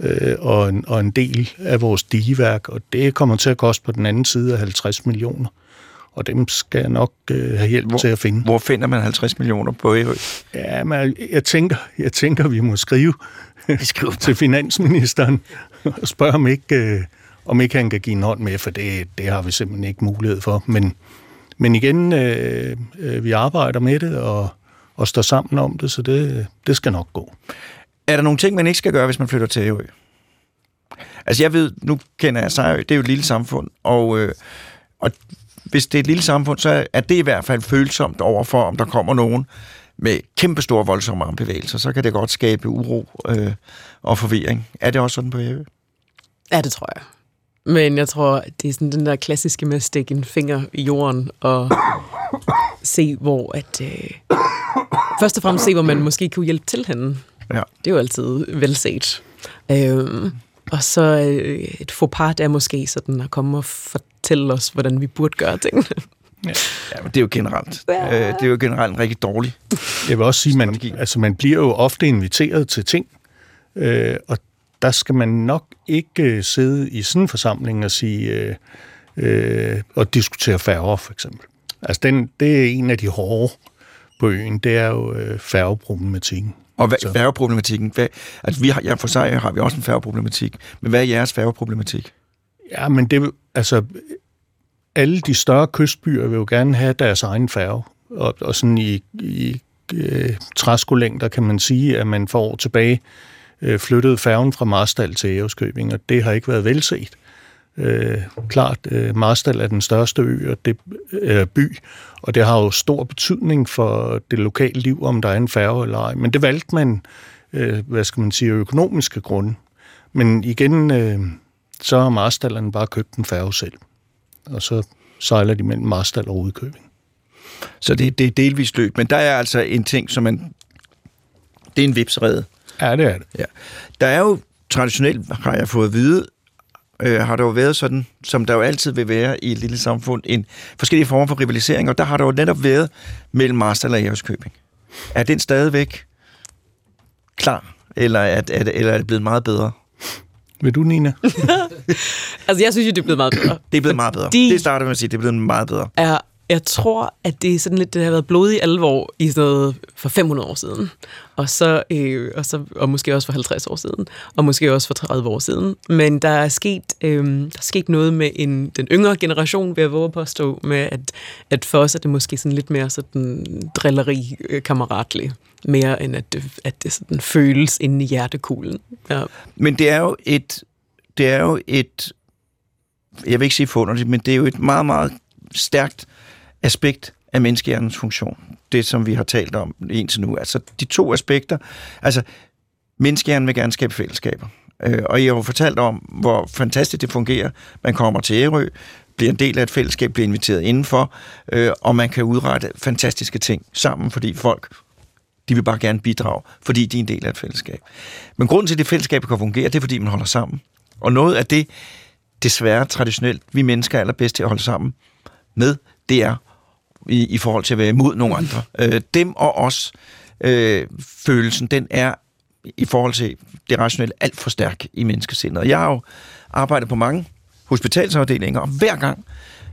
øh, og, en, og en del af vores digeværk, og det kommer til at koste på den anden side af 50 millioner. Og dem skal jeg nok øh, have hjælp hvor, til at finde. Hvor finder man 50 millioner på Ærø? Ja, men jeg tænker, jeg tænker, vi må skrive, skrive til finansministeren og spørge, om ikke... Øh, om ikke han kan give en hånd med, for det, det har vi simpelthen ikke mulighed for. Men, men igen, øh, øh, vi arbejder med det og, og står sammen om det, så det, det skal nok gå. Er der nogle ting, man ikke skal gøre, hvis man flytter til Ærø? Altså jeg ved, nu kender jeg Sejrø, det er jo et lille samfund, og, øh, og hvis det er et lille samfund, så er det i hvert fald følsomt overfor, om der kommer nogen med kæmpe store voldsomme armbevægelser, så kan det godt skabe uro øh, og forvirring. Er det også sådan på Ærø? Ja, det tror jeg. Men jeg tror, det er sådan den der klassiske med at stikke en finger i jorden og se, hvor at, øh, først og fremmest se, hvor man måske kunne hjælpe til henne. Ja. Det er jo altid velset. Øhm, og så øh, et faux pas, det er måske sådan at komme og fortælle os, hvordan vi burde gøre tingene. Ja, men det er jo generelt. Ja. Øh, det er jo generelt en rigtig dårlig. Jeg vil også sige, man, altså man bliver jo ofte inviteret til ting, øh, og der skal man nok ikke øh, sidde i sådan en forsamling og sige øh, øh, og diskutere færger, for eksempel. Altså den, det er en af de hårde på øen, det er jo øh, færgeproblematikken. Og hvad, færgeproblematikken, hvad, altså vi har, ja, for sig har vi også en færgeproblematik, men hvad er jeres færgeproblematik? Ja, men det altså alle de større kystbyer vil jo gerne have deres egen færge, og, og sådan i, i øh, træskolængder kan man sige, at man for år tilbage øh, flyttede færgen fra Marstal til Ærøskøbing, og det har ikke været velset. Øh, klart, øh, Marstal er den største ø og det, øh, by, og det har jo stor betydning for det lokale liv, om der er en færge eller ej. Men det valgte man, øh, hvad skal man sige, økonomiske grunde. Men igen, øh, så har Marstallerne bare købt en færge selv, og så sejler de mellem Marstal og Rudkøbing. Så det, det er delvist løb, men der er altså en ting, som man... Det er en vipsrede. Ja, det er det. Ja. Der er jo traditionelt, har jeg fået at vide, øh, har der jo været sådan, som der jo altid vil være i et lille samfund, en forskellige former for rivalisering, og der har der jo netop været mellem Marstal og Ærøskøbing. Er den stadigvæk klar, eller er, er, det, eller er det blevet meget bedre? Vil du, Nina? Altså, jeg synes jo, det er blevet meget bedre. Det er blevet meget bedre. Fordi- Det starter med at sige, det er blevet meget bedre. er, jeg tror, at det er sådan lidt, det har været blodig alvor i sådan noget for 500 år siden. Og, så, øh, og, så, og måske også for 50 år siden. Og måske også for 30 år siden. Men der er sket, øh, der er sket noget med en, den yngre generation, vil jeg våge at påstå, med at, at for os er det måske sådan lidt mere sådan drilleri kammeratlig. Mere end at det, at det sådan føles inde i hjertekuglen. Ja. Men det er jo et, det er jo et, jeg vil ikke sige forunderligt, men det er jo et meget, meget stærkt aspekt af menneskehjernens funktion. Det, som vi har talt om indtil nu. Altså de to aspekter. Altså, menneskehjernen vil gerne skabe fællesskaber. Øh, og jeg har jo fortalt om, hvor fantastisk det fungerer. Man kommer til Ærø, bliver en del af et fællesskab, bliver inviteret indenfor, øh, og man kan udrette fantastiske ting sammen, fordi folk de vil bare gerne bidrage, fordi de er en del af et fællesskab. Men grunden til, at det fællesskab kan fungere, det er, fordi man holder sammen. Og noget af det, desværre traditionelt, vi mennesker er allerbedst til at holde sammen med, det er i, i forhold til at være imod nogle andre. Øh, dem og os, øh, følelsen, den er i forhold til det rationelle alt for stærk i menneskesindet. Og jeg har jo arbejdet på mange hospitalsafdelinger, og hver gang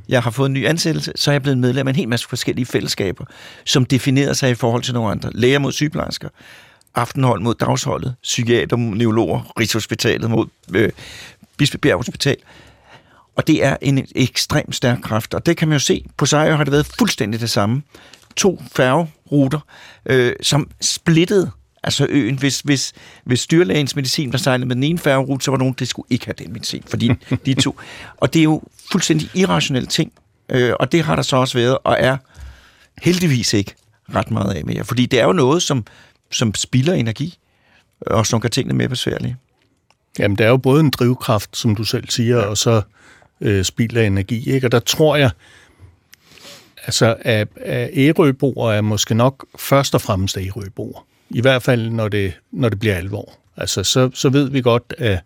jeg har fået en ny ansættelse, så er jeg blevet medlem af en hel masse forskellige fællesskaber, som definerer sig i forhold til nogle andre. Læger mod sygeplejersker, aftenhold mod dagsholdet, psykiater mod neurologer, Rigshospitalet mod øh, Bispebjerg Hospital. Og det er en ekstremt stærk kraft, og det kan man jo se. På Sejr har det været fuldstændig det samme. To færgeruter, øh, som splittede altså øen. Hvis, hvis, hvis styrlægens medicin var sejlet med den ene færgerute, så var nogen, der skulle ikke have den medicin, fordi de to... Og det er jo fuldstændig irrationelle ting, øh, og det har der så også været, og er heldigvis ikke ret meget af mere. Fordi det er jo noget, som, som spilder energi, og som gør tingene mere besværlige. Jamen, det er jo både en drivkraft, som du selv siger, og så øh, spild af energi. Ikke? Og der tror jeg, altså, at, at ærøboer er måske nok først og fremmest ærøboer. I hvert fald, når det, når det bliver alvor. Altså, så, så ved vi godt, at,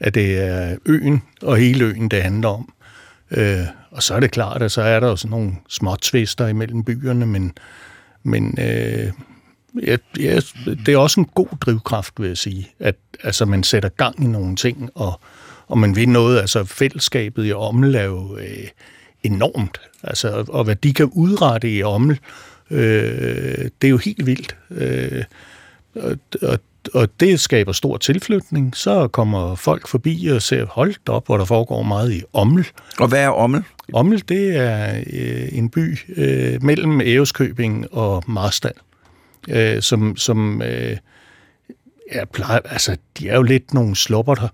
at det er øen og hele øen, det handler om. Øh, og så er det klart, at så er der jo sådan nogle små tvister imellem byerne, men, men øh, ja, ja, det er også en god drivkraft, vil jeg sige, at altså, man sætter gang i nogle ting, og, og man vil noget. Altså fællesskabet i Ommel er jo øh, enormt, altså, og, hvad de kan udrette i Ommel, øh, det er jo helt vildt. Øh, og, og, og det skaber stor tilflytning. Så kommer folk forbi og ser, holdt op, hvor der foregår meget i Ommel. Og hvad er Ommel? Ommel, det er øh, en by øh, mellem Ærøskøbing og Marstal, øh, som, som øh, ja, plejer, altså, de er jo lidt nogle slupper der,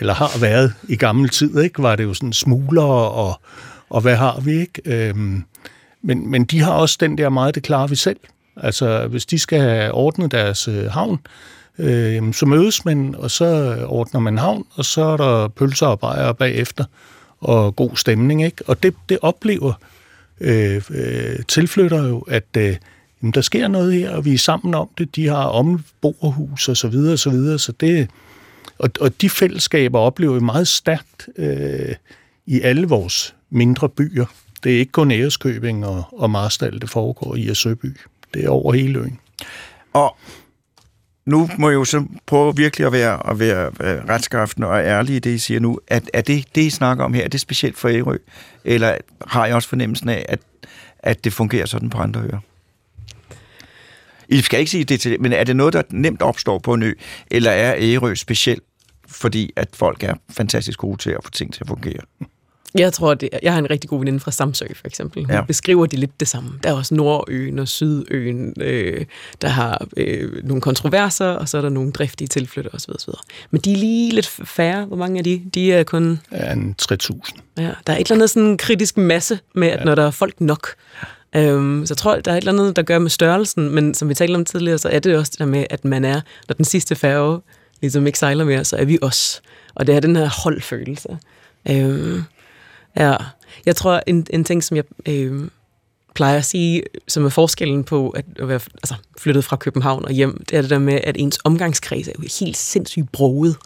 eller har været i gammel tid, ikke? Var det jo sådan smuglere, og, og hvad har vi, ikke? Øhm, men, men de har også den der meget, det klarer vi selv. Altså, hvis de skal have ordnet deres øh, havn, øh, så mødes man, og så ordner man havn, og så er der pølser og bajer bagefter, og god stemning, ikke? Og det, det oplever øh, øh, tilflytter jo, at øh, jamen, der sker noget her, og vi er sammen om det. De har omborehus og så videre, og så videre, så det, og, og de fællesskaber oplever vi meget stærkt øh, i alle vores mindre byer. Det er ikke kun Æreskøbing og, og Marstal, det foregår i Søby. Det er over hele øen. Og nu må jeg jo så prøve virkelig at være, at være øh, retskaftende og ærlig i det, I siger nu. At, er det, det, I snakker om her, er det specielt for Ærø? Eller har jeg også fornemmelsen af, at, at det fungerer sådan på andre øer? I skal ikke sige det til men er det noget, der nemt opstår på en ø, eller er Ærø specielt, fordi at folk er fantastisk gode til at få ting til at fungere? Jeg tror, det, jeg har en rigtig god veninde fra Samsø, for eksempel. Hun ja. beskriver det lidt det samme. Der er også Nordøen og Sydøen, øh, der har øh, nogle kontroverser, og så er der nogle driftige tilflytter osv. osv. Men de er lige lidt færre. Hvor mange er de? De er kun... Ja, en 3.000. Ja, der er et eller andet sådan kritisk masse med, at ja. når der er folk nok, Øhm, så jeg tror, der er et eller andet, der gør med størrelsen, men som vi talte om tidligere, så er det også det der med, at man er, når den sidste færge ligesom ikke sejler mere, så er vi os. Og det er den her holdfølelse. Øhm, ja, jeg tror, en, en ting, som jeg øhm, plejer at sige, som er forskellen på at, at være altså, flyttet fra København og hjem, det er det der med, at ens omgangskreds er jo helt sindssygt broget.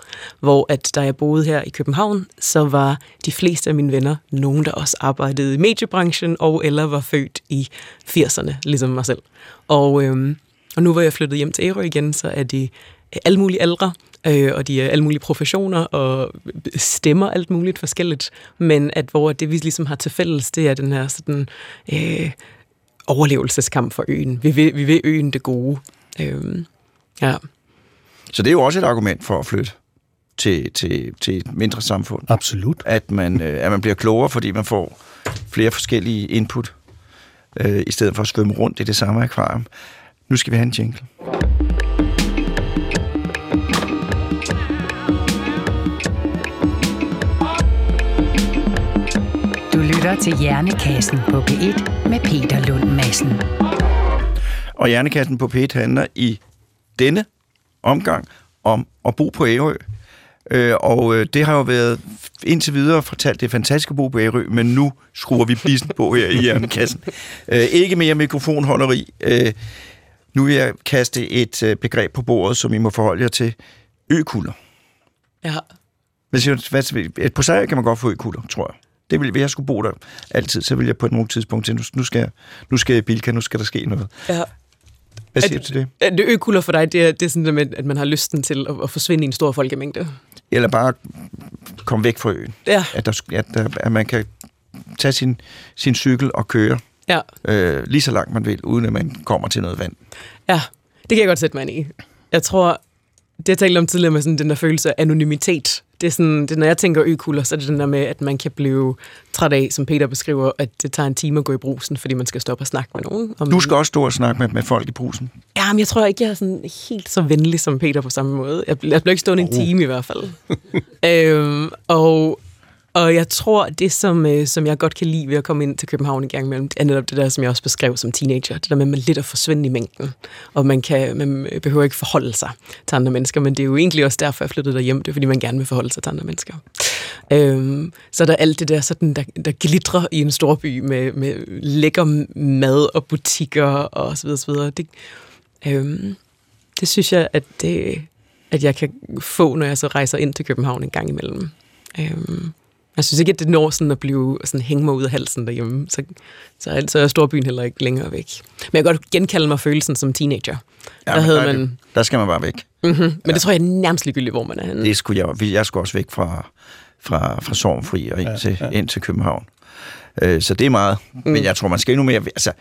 Hvor at da jeg boede her i København, så var de fleste af mine venner nogen, der også arbejdede i mediebranchen og eller var født i 80'erne, ligesom mig selv. Og, øhm, og nu hvor jeg flyttet hjem til Ærø igen, så er de alle mulige aldre, øh, og de er alle mulige professioner og stemmer alt muligt forskelligt, men at hvor det vi ligesom har til fælles, det er den her sådan, øh, overlevelseskamp for øen. Vi vil, vi vil øen det gode. Øh, ja. Så det er jo også et argument for at flytte til, til, til et mindre samfund. Absolut. At man, øh, at man bliver klogere, fordi man får flere forskellige input, øh, i stedet for at svømme rundt i det samme akvarium. Nu skal vi have en jingle. Lytter til Hjernekassen på P1 med Peter Lund Madsen. Og Hjernekassen på P1 handler i denne omgang om at bo på Ærø. Øh, og øh, det har jo været indtil videre fortalt, det er fantastisk at bo på Ærø, men nu skruer vi bissen på her i Hjernekassen. Øh, ikke mere mikrofonholderi. Nu vil jeg kaste et begreb på bordet, som I må forholde jer til. Økulder. Ja. Hvis jeg, hvad, på sig kan man godt få økulder, tror jeg det vil, hvis jeg skulle bo der altid, så vil jeg på et nogle tidspunkt til, nu, nu skal jeg, nu skal jeg Bilka, nu skal der ske noget. Ja. Hvad siger at, du til det? Er det økulder for dig, det er, det er sådan, at man har lysten til at, at forsvinde i en stor folkemængde? Eller bare komme væk fra øen. Ja. At, der, at, der, at man kan tage sin, sin cykel og køre ja. øh, lige så langt man vil, uden at man kommer til noget vand. Ja, det kan jeg godt sætte mig ind i. Jeg tror, det jeg talte om tidligere med sådan den der følelse af anonymitet, det er sådan, det, når jeg tænker økulder, så er det den der med, at man kan blive træt af, som Peter beskriver, at det tager en time at gå i brusen, fordi man skal stoppe og snakke med nogen. Om du skal også stå og snakke med, med folk i brusen. Ja, men jeg tror ikke, jeg er sådan helt så venlig som Peter på samme måde. Jeg, jeg bliver ikke stående oh. en time i hvert fald. øhm, og og jeg tror, det som, øh, som jeg godt kan lide ved at komme ind til København i gang imellem, er netop det der, som jeg også beskrev som teenager. Det der med, at man lidt at forsvinde i mængden. Og man, kan, man øh, behøver ikke forholde sig til andre mennesker, men det er jo egentlig også derfor, jeg flyttede derhjem. Det er, fordi man gerne vil forholde sig til andre mennesker. Øhm, så der er alt det der, sådan, der, der glitrer i en stor by med, med lækker mad og butikker og så videre, så videre. Det, øhm, det synes jeg, at, det, at jeg kan få, når jeg så rejser ind til København en gang imellem. Øhm, jeg synes ikke, at det når sådan at blive sådan hænge mig ud af halsen derhjemme. Så, så, så er storbyen heller ikke længere væk. Men jeg kan godt genkalde mig følelsen som teenager. Ja, der, havde der, man... der skal man bare væk. Mm-hmm. Men ja. det tror jeg er nærmest ligegyldigt, hvor man er henne. Det skulle jeg, jeg skulle også væk fra, fra, fra Sorgenfri og ind, ja, til, ja. ind til København. Øh, så det er meget. Mm. Men jeg tror, man skal endnu mere... Altså,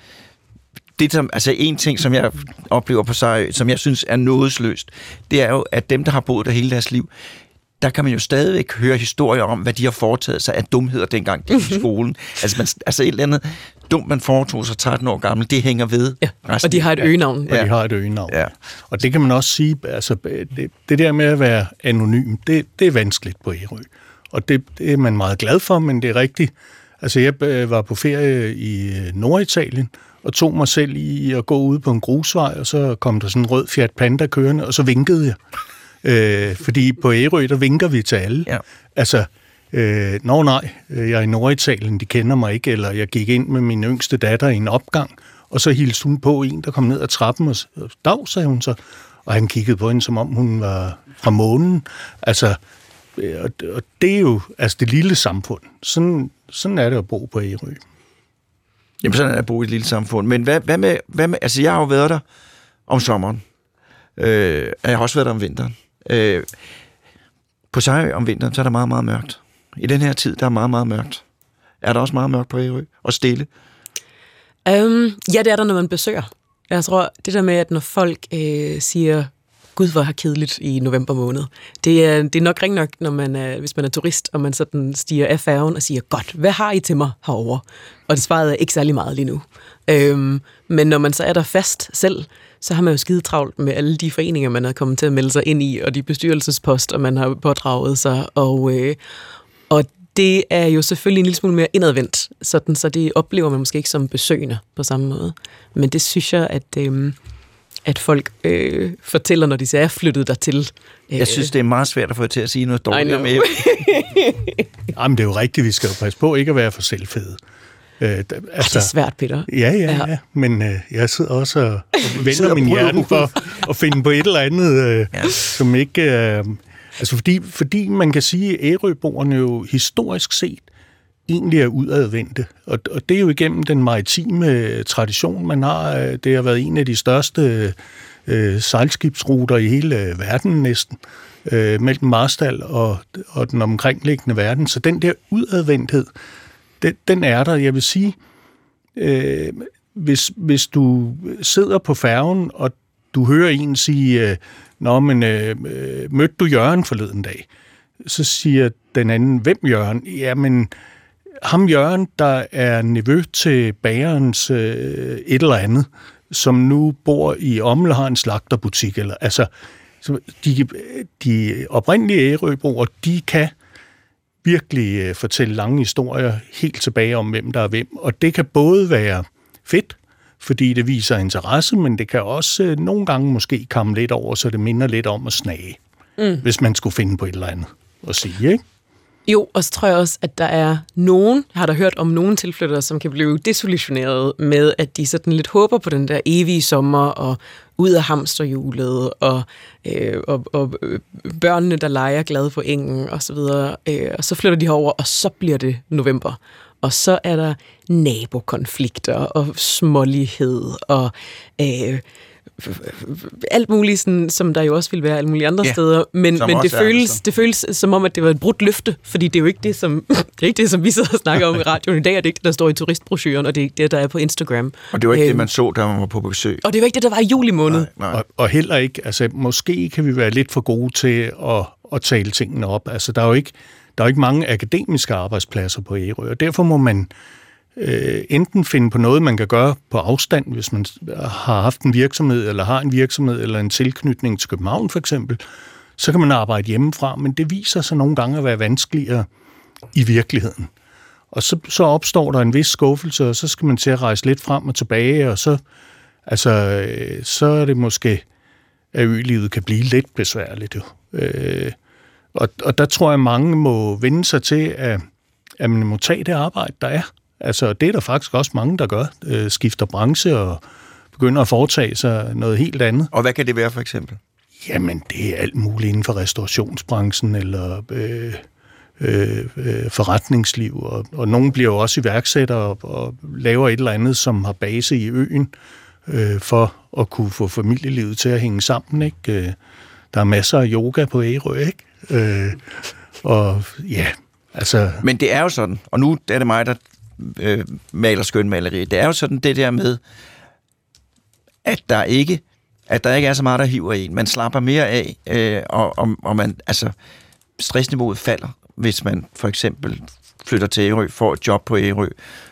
det, som, altså en ting, som jeg oplever på sig, som jeg synes er nådesløst, det er jo, at dem, der har boet der hele deres liv, der kan man jo stadigvæk høre historier om, hvad de har foretaget sig af dumheder, dengang de i skolen. Altså, man, altså et eller andet dumt, man foretog sig 13 år gammel, det hænger ved. Ja, og de har et øgenavn. Ja. Og de har et øgenavn. Ja. Og det kan man også sige, altså det, det der med at være anonym, det, det er vanskeligt på Ærø. Og det, det er man meget glad for, men det er rigtigt. Altså jeg øh, var på ferie i øh, Norditalien, og tog mig selv i at gå ud på en grusvej, og så kom der sådan en rød Fiat Panda kørende, og så vinkede jeg. Øh, fordi på Ærø, der vinker vi til alle. Ja. Altså, øh, nå nej, jeg er i Norditalien, de kender mig ikke, eller jeg gik ind med min yngste datter i en opgang, Og så hilste hun på en, der kom ned ad trappen, og dag, sagde hun så. Og han kiggede på hende, som om hun var fra månen. Altså, øh, og, og det er jo altså det lille samfund. Sådan, sådan er det at bo på Ærø. Jamen, sådan er det at bo i et lille samfund. Men hvad, hvad, med, hvad med... Altså, jeg har jo været der om sommeren. Øh, jeg har også været der om vinteren. Øh, på Sejø om vinteren, så er der meget, meget mørkt. I den her tid, der er meget, meget mørkt. Er der også meget mørkt på Ærø? Og stille? Um, ja, det er der, når man besøger. Jeg tror, det der med, at når folk øh, siger, gud, hvor har kedeligt i november måned, det er, det er nok ring nok, når man er, hvis man er turist, og man sådan stiger af færgen og siger, godt, hvad har I til mig herover? Og det svaret er ikke særlig meget lige nu. Um, men når man så er der fast selv, så har man jo skide travlt med alle de foreninger, man er kommet til at melde sig ind i, og de bestyrelsesposter, man har pådraget sig, og, øh, og det er jo selvfølgelig en lille smule mere indadvendt, sådan, så det oplever man måske ikke som besøgende på samme måde. Men det synes jeg, at, øh, at folk øh, fortæller, når de så er flyttet dertil. Øh, Jeg synes, det er meget svært at få til at sige noget dårligt om. Jamen, det er jo rigtigt, vi skal jo passe på ikke at være for selvfede. Øh, altså, det altså, er svært, Peter. Ja, ja, Ja. ja. Men øh, jeg sidder også og, vender og min hjerne for at finde på et eller andet, øh, Ja. som ikke... Øh, altså, fordi, fordi man kan sige, at Ærøboerne jo historisk set egentlig er udadvendte. Og, og det er jo igennem den maritime tradition, man har. Øh, Det har været en af de største øh, sejlskibsruter i hele øh, verden næsten, øh, mellem Marstal og, og den omkringliggende verden. Så den der udadvendthed, den, den er der. Jeg vil sige, øh, hvis, hvis du sidder på færgen, og du hører en sige, øh, Nå, men øh, øh mødte du Jørgen forleden dag? Så siger den anden, hvem Jørgen? Jamen, ham Jørgen, der er nevø til bagerens øh, et eller andet, som nu bor i Ommel har en slagterbutik. Eller, altså, så de, de oprindelige ærøbroer, de kan virkelig øh, fortælle lange historier helt tilbage om, hvem der er hvem. Og det kan både være fedt, fordi det viser interesse, men det kan også øh, nogle gange måske komme lidt over, så det minder lidt om at snage, mm. hvis man skulle finde på et eller andet at sige, ikke? Jo, og så tror jeg også, at der er nogen, jeg har da hørt om nogen tilflyttere, som kan blive desillusioneret med, at de sådan lidt håber på den der evige sommer, og ud af hamsterhjulet, og, øh, og, og øh, børnene, der leger glade på engen, og så videre. Øh, og så flytter de herover, og så bliver det november. Og så er der nabokonflikter, og smålighed, og... Øh, alt muligt, sådan, som der jo også vil være alle mulige andre Ja, steder, men, men det, føles, altså. det føles som om, at det var et brudt løfte, fordi det er jo ikke det, som, det er ikke det, som vi sidder og snakker om i radioen i dag, og det er ikke det, der står i turistbrochuren, og det er ikke det, der er på Instagram. Og det var ikke det, Øhm, man så, da man var på besøg. Og det var ikke det, der var i juli måned. Nej. Og, og heller ikke, altså måske kan vi være lidt for gode til at, at tale tingene op. Altså der er jo ikke, der er jo ikke mange akademiske arbejdspladser på Ærø, og derfor må man øh, enten finde på noget, man kan gøre på afstand, hvis man har haft en virksomhed, eller har en virksomhed, eller en tilknytning til København for eksempel, så kan man arbejde hjemmefra, men det viser sig nogle gange at være vanskeligere i virkeligheden. Og så, så opstår der en vis skuffelse, og så skal man til at rejse lidt frem og tilbage, og så, altså, øh, så er det måske, at ølivet kan blive lidt besværligt. Jo. Øh, og, og der tror jeg, mange må vende sig til, at, at man må tage det arbejde, der er. Altså, det er der faktisk også mange, der gør. Øh, skifter branche og begynder at foretage sig noget helt andet. Og hvad kan det være for eksempel? Jamen, det er alt muligt inden for restaurationsbranchen eller øh, øh, øh, forretningsliv. Og, og nogen bliver jo også iværksættere og, og laver et eller andet, som har base i øen, øh, for at kunne få familielivet til at hænge sammen. Ikke? Øh, der er masser af yoga på Ærø, ikke? Øh, og ja, altså... Men det er jo sådan, og nu er det mig, der øh, maler skønmaleri. Det er jo sådan det der med, at der ikke at der ikke er så meget, der hiver en. Man slapper mere af, øh, og, og, og man, altså, stressniveauet falder, hvis man for eksempel flytter til Ærø, får et job på Ærø,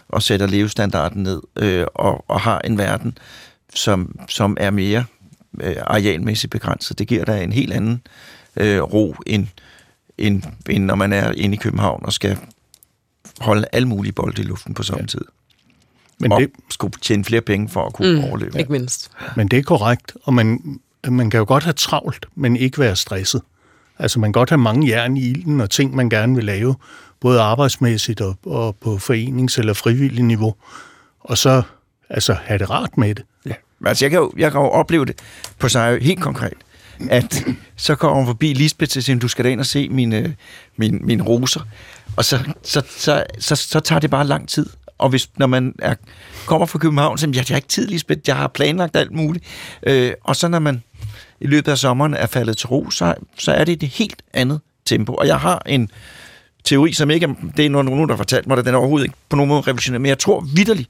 og sætter levestandarden ned, øh, og, og har en verden, som, som er mere øh, arealmæssigt begrænset. Det giver dig en helt anden øh, ro, end, end, end når man er inde i København og skal holde alle mulige bolde i luften på samme ja. tid. Men og det, skulle tjene flere penge for at kunne mm, overleve. Ikke mindst. Men det er korrekt, og man, man kan jo godt have travlt, men ikke være stresset. Altså man kan godt have mange jern i ilden og ting, man gerne vil lave, både arbejdsmæssigt og, og på forenings- eller frivillig niveau. Og så altså have det rart med det. Ja. Altså, jeg kan, jo, jeg kan jo opleve det på sig helt konkret, at så kommer hun forbi Lisbeth til siger, du skal da ind og se mine, mine, mine roser. Og så, så, så, så, så tager det bare lang tid. Og hvis, når man er, kommer fra København, så siger jeg, jeg har ikke tid, Lisbeth, jeg har planlagt alt muligt. Øh, og så når man i løbet af sommeren er faldet til ro, så, så er det et helt andet tempo. Og jeg har en teori, som ikke det er nogen, der har fortalt mig, at den er overhovedet ikke på nogen måde revolutioneret, men jeg tror vidderligt,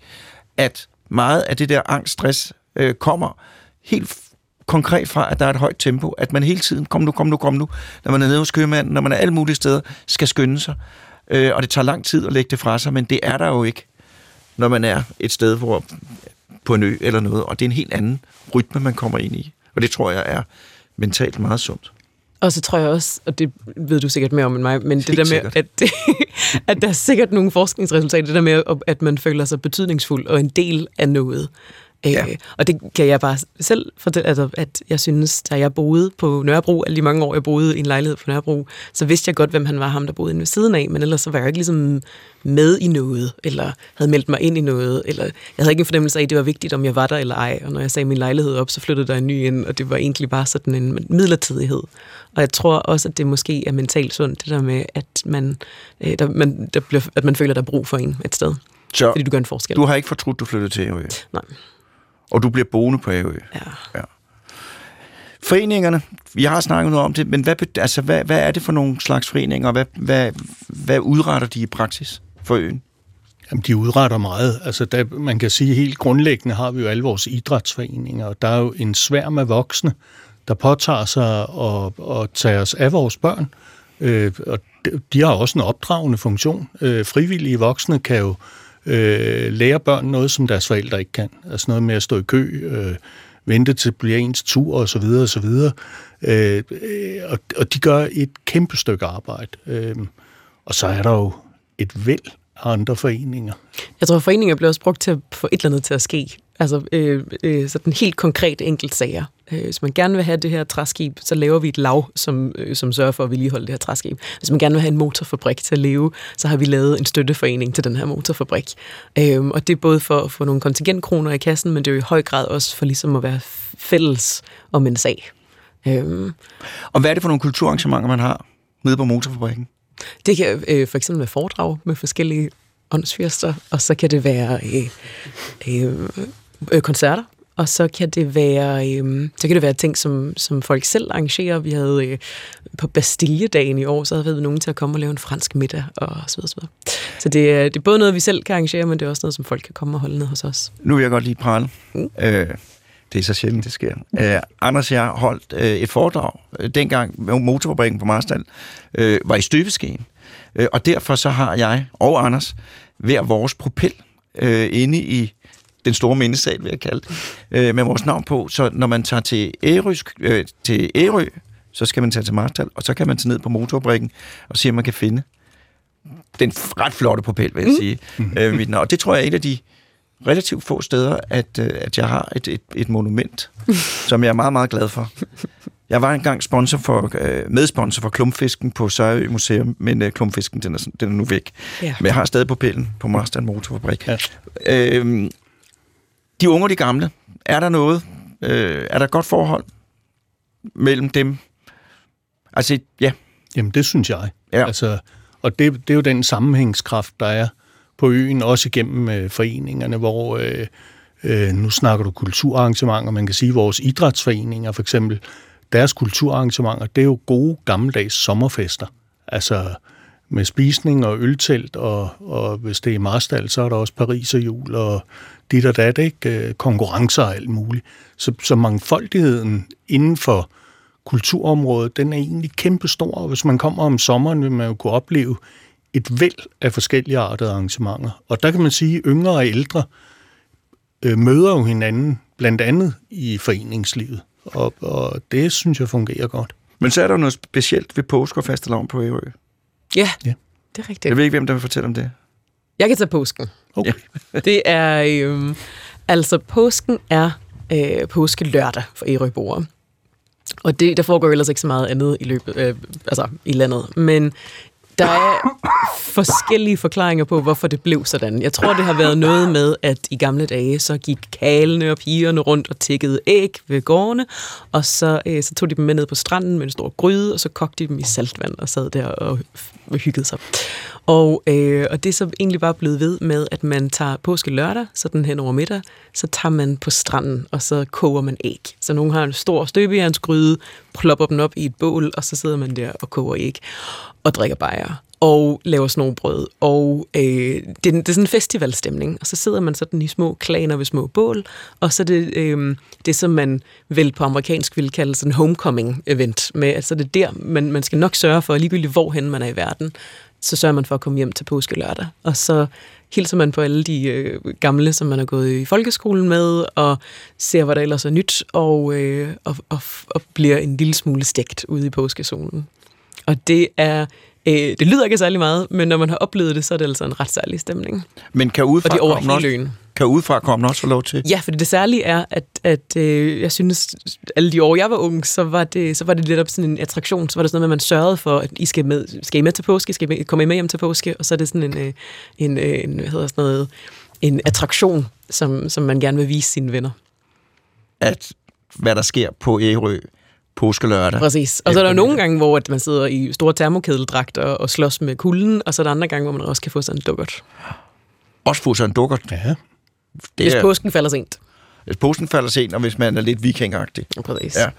at meget af det der angst, stress, øh, kommer helt konkret fra, at der er et højt tempo, at man hele tiden, kom nu, kom nu, kom nu, når man er nede hos købmanden, når man er alle mulige steder, skal skynde sig. Øh, og det tager lang tid at lægge det fra sig, men det er der jo ikke, når man er et sted, hvor på en ø eller noget, og det er en helt anden rytme, man kommer ind i. Og det tror jeg er mentalt meget sundt. Og så tror jeg også, og det ved du sikkert mere om end mig, men det der med, at, det, at der er sikkert nogle forskningsresultater, det der med, at man føler sig betydningsfuld og en del af noget. Ja. Øh, og det kan jeg bare selv fortælle, altså, at jeg synes, da jeg boede på Nørrebro, alle de mange år, jeg boede i en lejlighed på Nørrebro, så vidste jeg godt, hvem han var, ham der boede inde ved siden af, men ellers så var jeg ikke ligesom med i noget, eller havde meldt mig ind i noget, eller jeg havde ikke en fornemmelse af, at det var vigtigt, om jeg var der eller ej, og når jeg sagde min lejlighed op, så flyttede der en ny ind, og det var egentlig bare sådan en midlertidighed. Og jeg tror også, at det måske er mentalt sundt, det der med, at man, øh, der, man, der bliver, at man føler, at der er brug for en et sted. Så fordi du gør en forskel. Du har ikke fortrudt, du flyttede til Ærø? Nej. Og du bliver boende på Ærø? Ja. ja. Foreningerne, vi har snakket noget om det, men hvad, altså, hvad, hvad er det for nogle slags foreninger, og hvad, hvad, hvad udretter de i praksis for øen? Jamen, de udretter meget. Altså, der, man kan sige, helt grundlæggende har vi jo alle vores idrætsforeninger, og der er jo en sværm af voksne, der påtager sig at, at tage os af vores børn. Øh, og de har også en opdragende funktion. Øh, frivillige voksne kan jo øh, Øh, lære børn noget, som deres forældre ikke kan. Altså noget med at stå i kø, øh, vente til bliver ens tur og så videre og så videre. Øh, og, og de gør et kæmpe stykke arbejde. Øh, og så er der jo et væld andre foreninger. Jeg tror, foreninger bliver også brugt til at få et eller andet til at ske. Altså øh, øh, sådan helt konkret enkelt sager. Øh, hvis man gerne vil have det her træskib, så laver vi et lav, som, øh, som sørger for at vedligeholde det her træskib. Hvis man gerne vil have en motorfabrik til at leve, så har vi lavet en støtteforening til den her motorfabrik. Øh, og det er både for at få nogle kontingentkroner i kassen, men det er jo i høj grad også for ligesom at være fælles om en sag. Øh. Og hvad er det for nogle kulturarrangementer, man har nede på motorfabrikken? Det kan øh, for eksempel være foredrag med forskellige åndsfyrster, og så kan det være øh, øh, øh, koncerter, og så kan det være, øh, så kan det være ting, som, som folk selv arrangerer. Vi havde øh, på Bastilledagen i år, så havde vi nogen til at komme og lave en fransk middag, og så videre. Så, videre. så det, er, det er både noget, vi selv kan arrangere, men det er også noget, som folk kan komme og holde ned hos os. Nu vil jeg godt lige prale. Mm. Øh, det er så sjældent, det sker. Øh, Anders, jeg holdt øh, et foredrag, øh, dengang motorfabrikken på Marstal øh, var i støbeskeen. Øh, og derfor så har jeg og Anders hver vores propel øh, inde i den store mindesal, vil jeg kalde det, øh, med vores navn på. Så når man tager til Ærø, øh, til Ærø, så skal man tage til Marstal, og så kan man tage ned på motorbrikken og se, om man kan finde den ret flotte propel, vil jeg mm. sige. Mm. Øh, mit navn. Og det tror jeg er et af de relativt få steder, at, øh, at jeg har et, et, et monument, som jeg er meget, meget glad for. Jeg var engang sponsor for, øh, medsponsor for Klumpfisken på Sørø Museum, men øh, Klumpfisken den er, den er nu væk. Ja. Men jeg har stadig på pællen på Marstal Motorfabrik. Ja. Øhm, de unge og de gamle, er der noget? Øh, er der godt forhold mellem dem? Altså, ja. Jamen, det synes jeg. Ja. Altså, og det, det er jo den sammenhængskraft, der er på øen, også gennem øh, foreningerne, hvor øh, øh, nu snakker du kulturarrangementer, man kan sige, vores idrætsforeninger for eksempel, deres kulturarrangementer, det er jo gode gammeldags sommerfester. Altså med spisning og øltelt, og, og hvis det er i Marstal, så er der også Paris og jul, og dit og dat, ikke? Øh, konkurrencer og alt muligt. Så, så mangfoldigheden inden for kulturområdet, den er egentlig kæmpestor, og hvis man kommer om sommeren, vil man jo kunne opleve et væld af forskellige artede arrangementer. Og der kan man sige, at yngre og ældre øh, møder jo hinanden, blandt andet i foreningslivet. Og, og det synes jeg fungerer godt. Men så er der noget specielt ved påske og fastelavn på Ærø. Ja, ja, det er rigtigt. Jeg ved ikke, hvem der vil fortælle om det. Jeg kan tage påsken. Okay. Ja. det er, øh, altså påsken er øh, påske lørdag for Ærøboere. Og det, der foregår ellers ikke så meget andet i løbet, øh, altså i landet. Men der er forskellige forklaringer på, hvorfor det blev sådan. Jeg tror, det har været noget med, at i gamle dage, så gik kalene og pigerne rundt og tækkede æg ved gårdene, og så, øh, så tog de dem med ned på stranden med en stor gryde, og så kogte de dem i saltvand og sad der og hygget sig. Og, øh, og det er så egentlig bare blevet ved med, at man tager påske lørdag, sådan hen over middag, så tager man på stranden, og så koger man æg. Så nogen har en stor støbejernsgryde, plopper den op i et bål, og så sidder man der og koger æg og drikker bajer og laver snobrød. Og øh, det, er, det er sådan en festivalstemning. Og så sidder man sådan i små klaner ved små bål, og så er det øh, det, som man vel på amerikansk vil kalde sådan homecoming-event. Med, altså det er der, man, man skal nok sørge for, ligegyldigt hvorhen man er i verden, så sørger man for at komme hjem til påske lørdag. Og så hilser man på alle de øh, gamle, som man har gået i folkeskolen med, og ser, hvad der ellers er nyt, og, øh, og, og, og bliver en lille smule stegt ude i påskesolen. Og det er øh, det lyder ikke særlig meget, men når man har oplevet det, så er det altså en ret særlig stemning. Men kan udefra, Og det komme også, øen. kan udefra komme også få lov til? Ja, for det særlige er, at, at øh, jeg synes, alle de år, jeg var ung, så var det, så var det lidt op sådan en attraktion. Så var det sådan noget med, at man sørgede for, at I skal, med, skal I med til påske, skal I med, kommer I med hjem til påske, og så er det sådan en, øh, en, øh, en hvad hedder sådan noget, en attraktion, som, som man gerne vil vise sine venner. At hvad der sker på Ærø påske lørdag. Præcis. Og så er der jo nogle gange, hvor at man sidder i store termokædeldragter og slås med kulden, og så er der andre gange, hvor man også kan få sådan en dukkert. Også få sig en dukkert. Ja. Det Hvis er, påsken falder sent. hvis påsken falder sent, og hvis man er lidt vikingagtig. Præcis. Ja.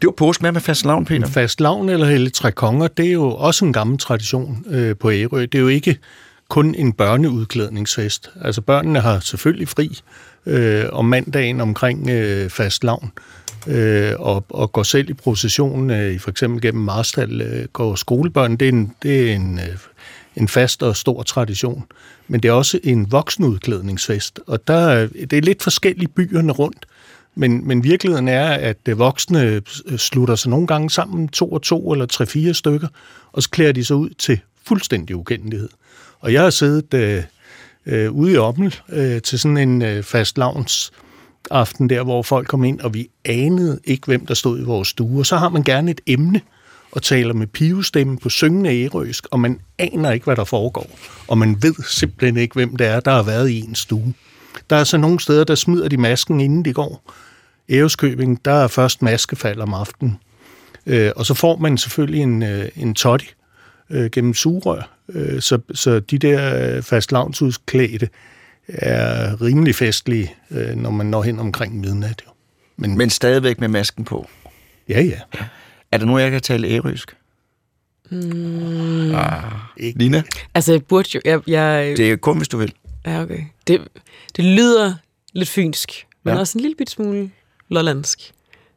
Det var påske med med fast lavn, Peter. Fast lavn eller hele tre konger, det er jo også en gammel tradition øh, på Ærø. Det er jo ikke kun en børneudklædningsfest. Altså børnene har selvfølgelig fri øh, om mandagen omkring øh, fast lavn, øh, øh, og, og går selv i processionen, øh, for eksempel gennem Marstal, øh, går skolebørn. Det er, en, det er en, øh, en fast og stor tradition. Men det er også en voksenudklædningsfest, og der, det er lidt forskellige byerne rundt. Men, men virkeligheden er, at øh, voksne øh, slutter sig nogle gange sammen, to og to eller tre-fire stykker, og så klæder de sig ud til fuldstændig ukendelighed. Og jeg har siddet øh, øh, ude i Ommel øh, til sådan en øh, fast lavns aften der, hvor folk kom ind, og vi anede ikke, hvem der stod i vores stue. Og så har man gerne et emne, og taler med pivestemme på syngende ærøsk, og man aner ikke, hvad der foregår. Og man ved simpelthen ikke, hvem det er, der har været i en stue. Der er så nogle steder, der smider de masken, inden de går. Æreskøbing, der er først maskefald om aftenen. Øh, og så får man selvfølgelig en, øh, en totti øh, gennem sugerør. Øh, så, så de der øh, fastlavnsudsklædte er rimelig festlige, øh, når man når hen omkring midnat. Jo. Men, Men stadigvæk med masken på. ja, ja. Er der nogen, jeg kan tale ærøsk? Mm. Ah. Ikke. Nina? Altså, jeg burde jo... Jeg, jeg, Det er kun, hvis du vil. Ja, okay. Det, det lyder lidt fynsk, men Ja. også en lille bit smule lollandsk.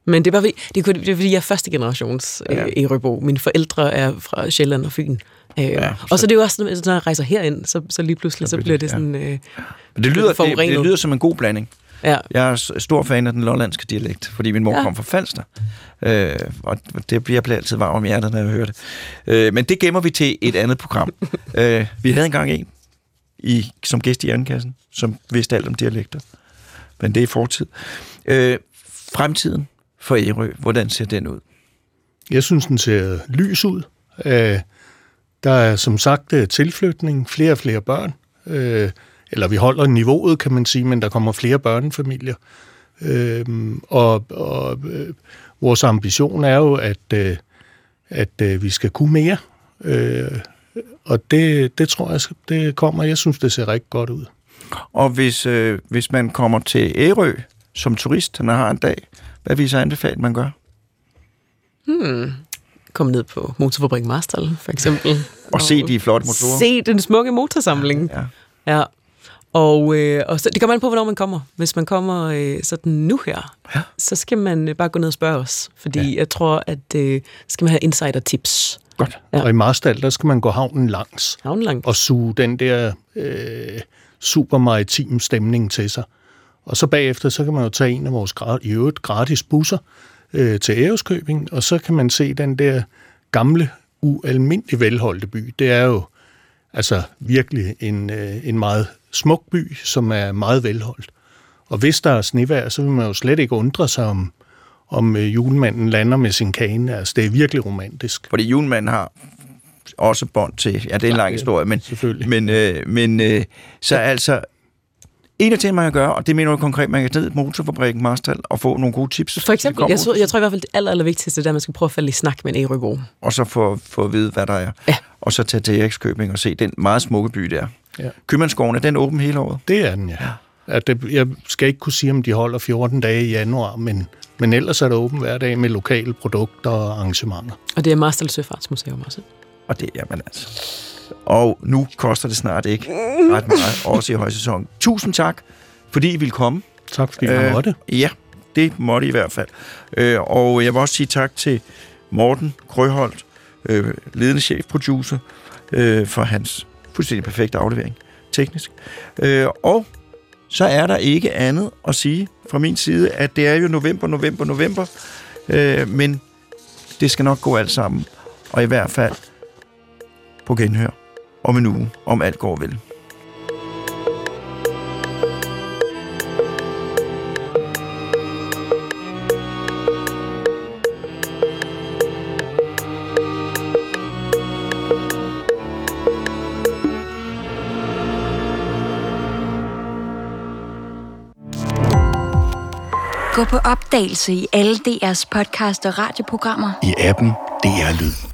Men det er, bare, fordi- det er, det er fordi, jeg er første generations Ja. ja. øh, Ærøbo. Mine forældre er fra Sjælland og Fyn. Øh, Ja, og så er det jo også, når jeg rejser herind, så, så lige pludselig, så bliver det ja. sådan... Øh, Men det lyder, det, det lyder som en god blanding. ja. Jeg er stor fan af den lollandske dialekt, fordi min mor ja. Kom fra Falster. Øh, og det bliver jeg altid varm om hjertet, når jeg hører det. Øh, men det gemmer vi til et andet program. øh, vi havde engang en i, som gæst i Jernkassen, som vidste alt om dialekter. Men det er fortid. Øh, fremtiden for Ærø, hvordan ser den ud? Jeg synes, den ser lys ud. Øh, der er som sagt øh, tilflytning, flere og flere børn. Øh, eller vi holder niveauet, kan man sige, men der kommer flere børnefamilier. Øh, og og øh, vores ambition er jo, at, øh, at øh, vi skal kunne mere. Øh, og det, det tror jeg, det kommer. Jeg synes, det ser rigtig godt ud. Og hvis, øh, hvis man kommer til Ærø som turist, når har en dag, hvad vil I så anbefale, man gør? Hmm. Kom ned på Motorfabrik Marstal, for eksempel. Og se de flotte motorer? Se den smukke motorsamling. Ja. Ja. Og, øh, og så, det kommer an på, hvornår man kommer. Hvis man kommer øh, sådan nu her, Ja. så skal man øh, bare gå ned og spørge os. Fordi ja. jeg tror, at øh, skal man have insider-tips. Godt. Ja. Ja. Og i Marstal, der skal man gå havnen langs. Havnelangt. og suge den der øh, super maritim stemning til sig. Og så bagefter, så kan man jo tage en af vores i øvrigt gratis busser øh, til Æreskøbing, og så kan man se den der gamle, ualmindelig velholdte by. Det er jo altså virkelig en, øh, en meget smuk by, som er meget velholdt. Og hvis der er snevejr, så vil man jo slet ikke undre sig om, om øh, julemanden lander med sin kane. Altså, det er virkelig romantisk. Fordi julemanden har også bånd til, ja, det er en lang historie, men, selvfølgelig. men, øh, men øh, så altså, en af tingene, man kan gøre, og det mener du konkret, man kan ned i motorfabrikken Marstal og få nogle gode tips. For eksempel, jeg tror, jeg tror i hvert fald, det aller, aller vigtigste, er, at man skal prøve at falde i snak med en Erøbo. og så få, få at vide, hvad der er. Ja. Og så tage til Erikskøbing og se den meget smukke by der. Ja. Købmandsgården, er den åben hele året? Det er den, ja. At det, jeg skal ikke kunne sige, om de holder 14 dage i januar, men, men ellers er det åben hver dag med lokale produkter og arrangementer. Og det er Marstal Søfartsmuseum også. Og det er man altså. Og nu koster det snart ikke ret meget, også i højsæsonen. Tusind tak, fordi I ville komme. Tak fordi jeg måtte. Ja, det måtte I i hvert fald. Øh, og jeg vil også sige tak til Morten Krøholt, øh, ledende chefproducer, øh, for hans fuldstændig perfekte aflevering teknisk. Øh, og så er der ikke andet at sige fra min side, at det er jo november, november, november, øh, men det skal nok gå alt sammen. Og i hvert fald på genhør om en uge, om alt går vel. Gå på opdagelse i alle DR's podcast og radioprogrammer. I appen DR Lyd.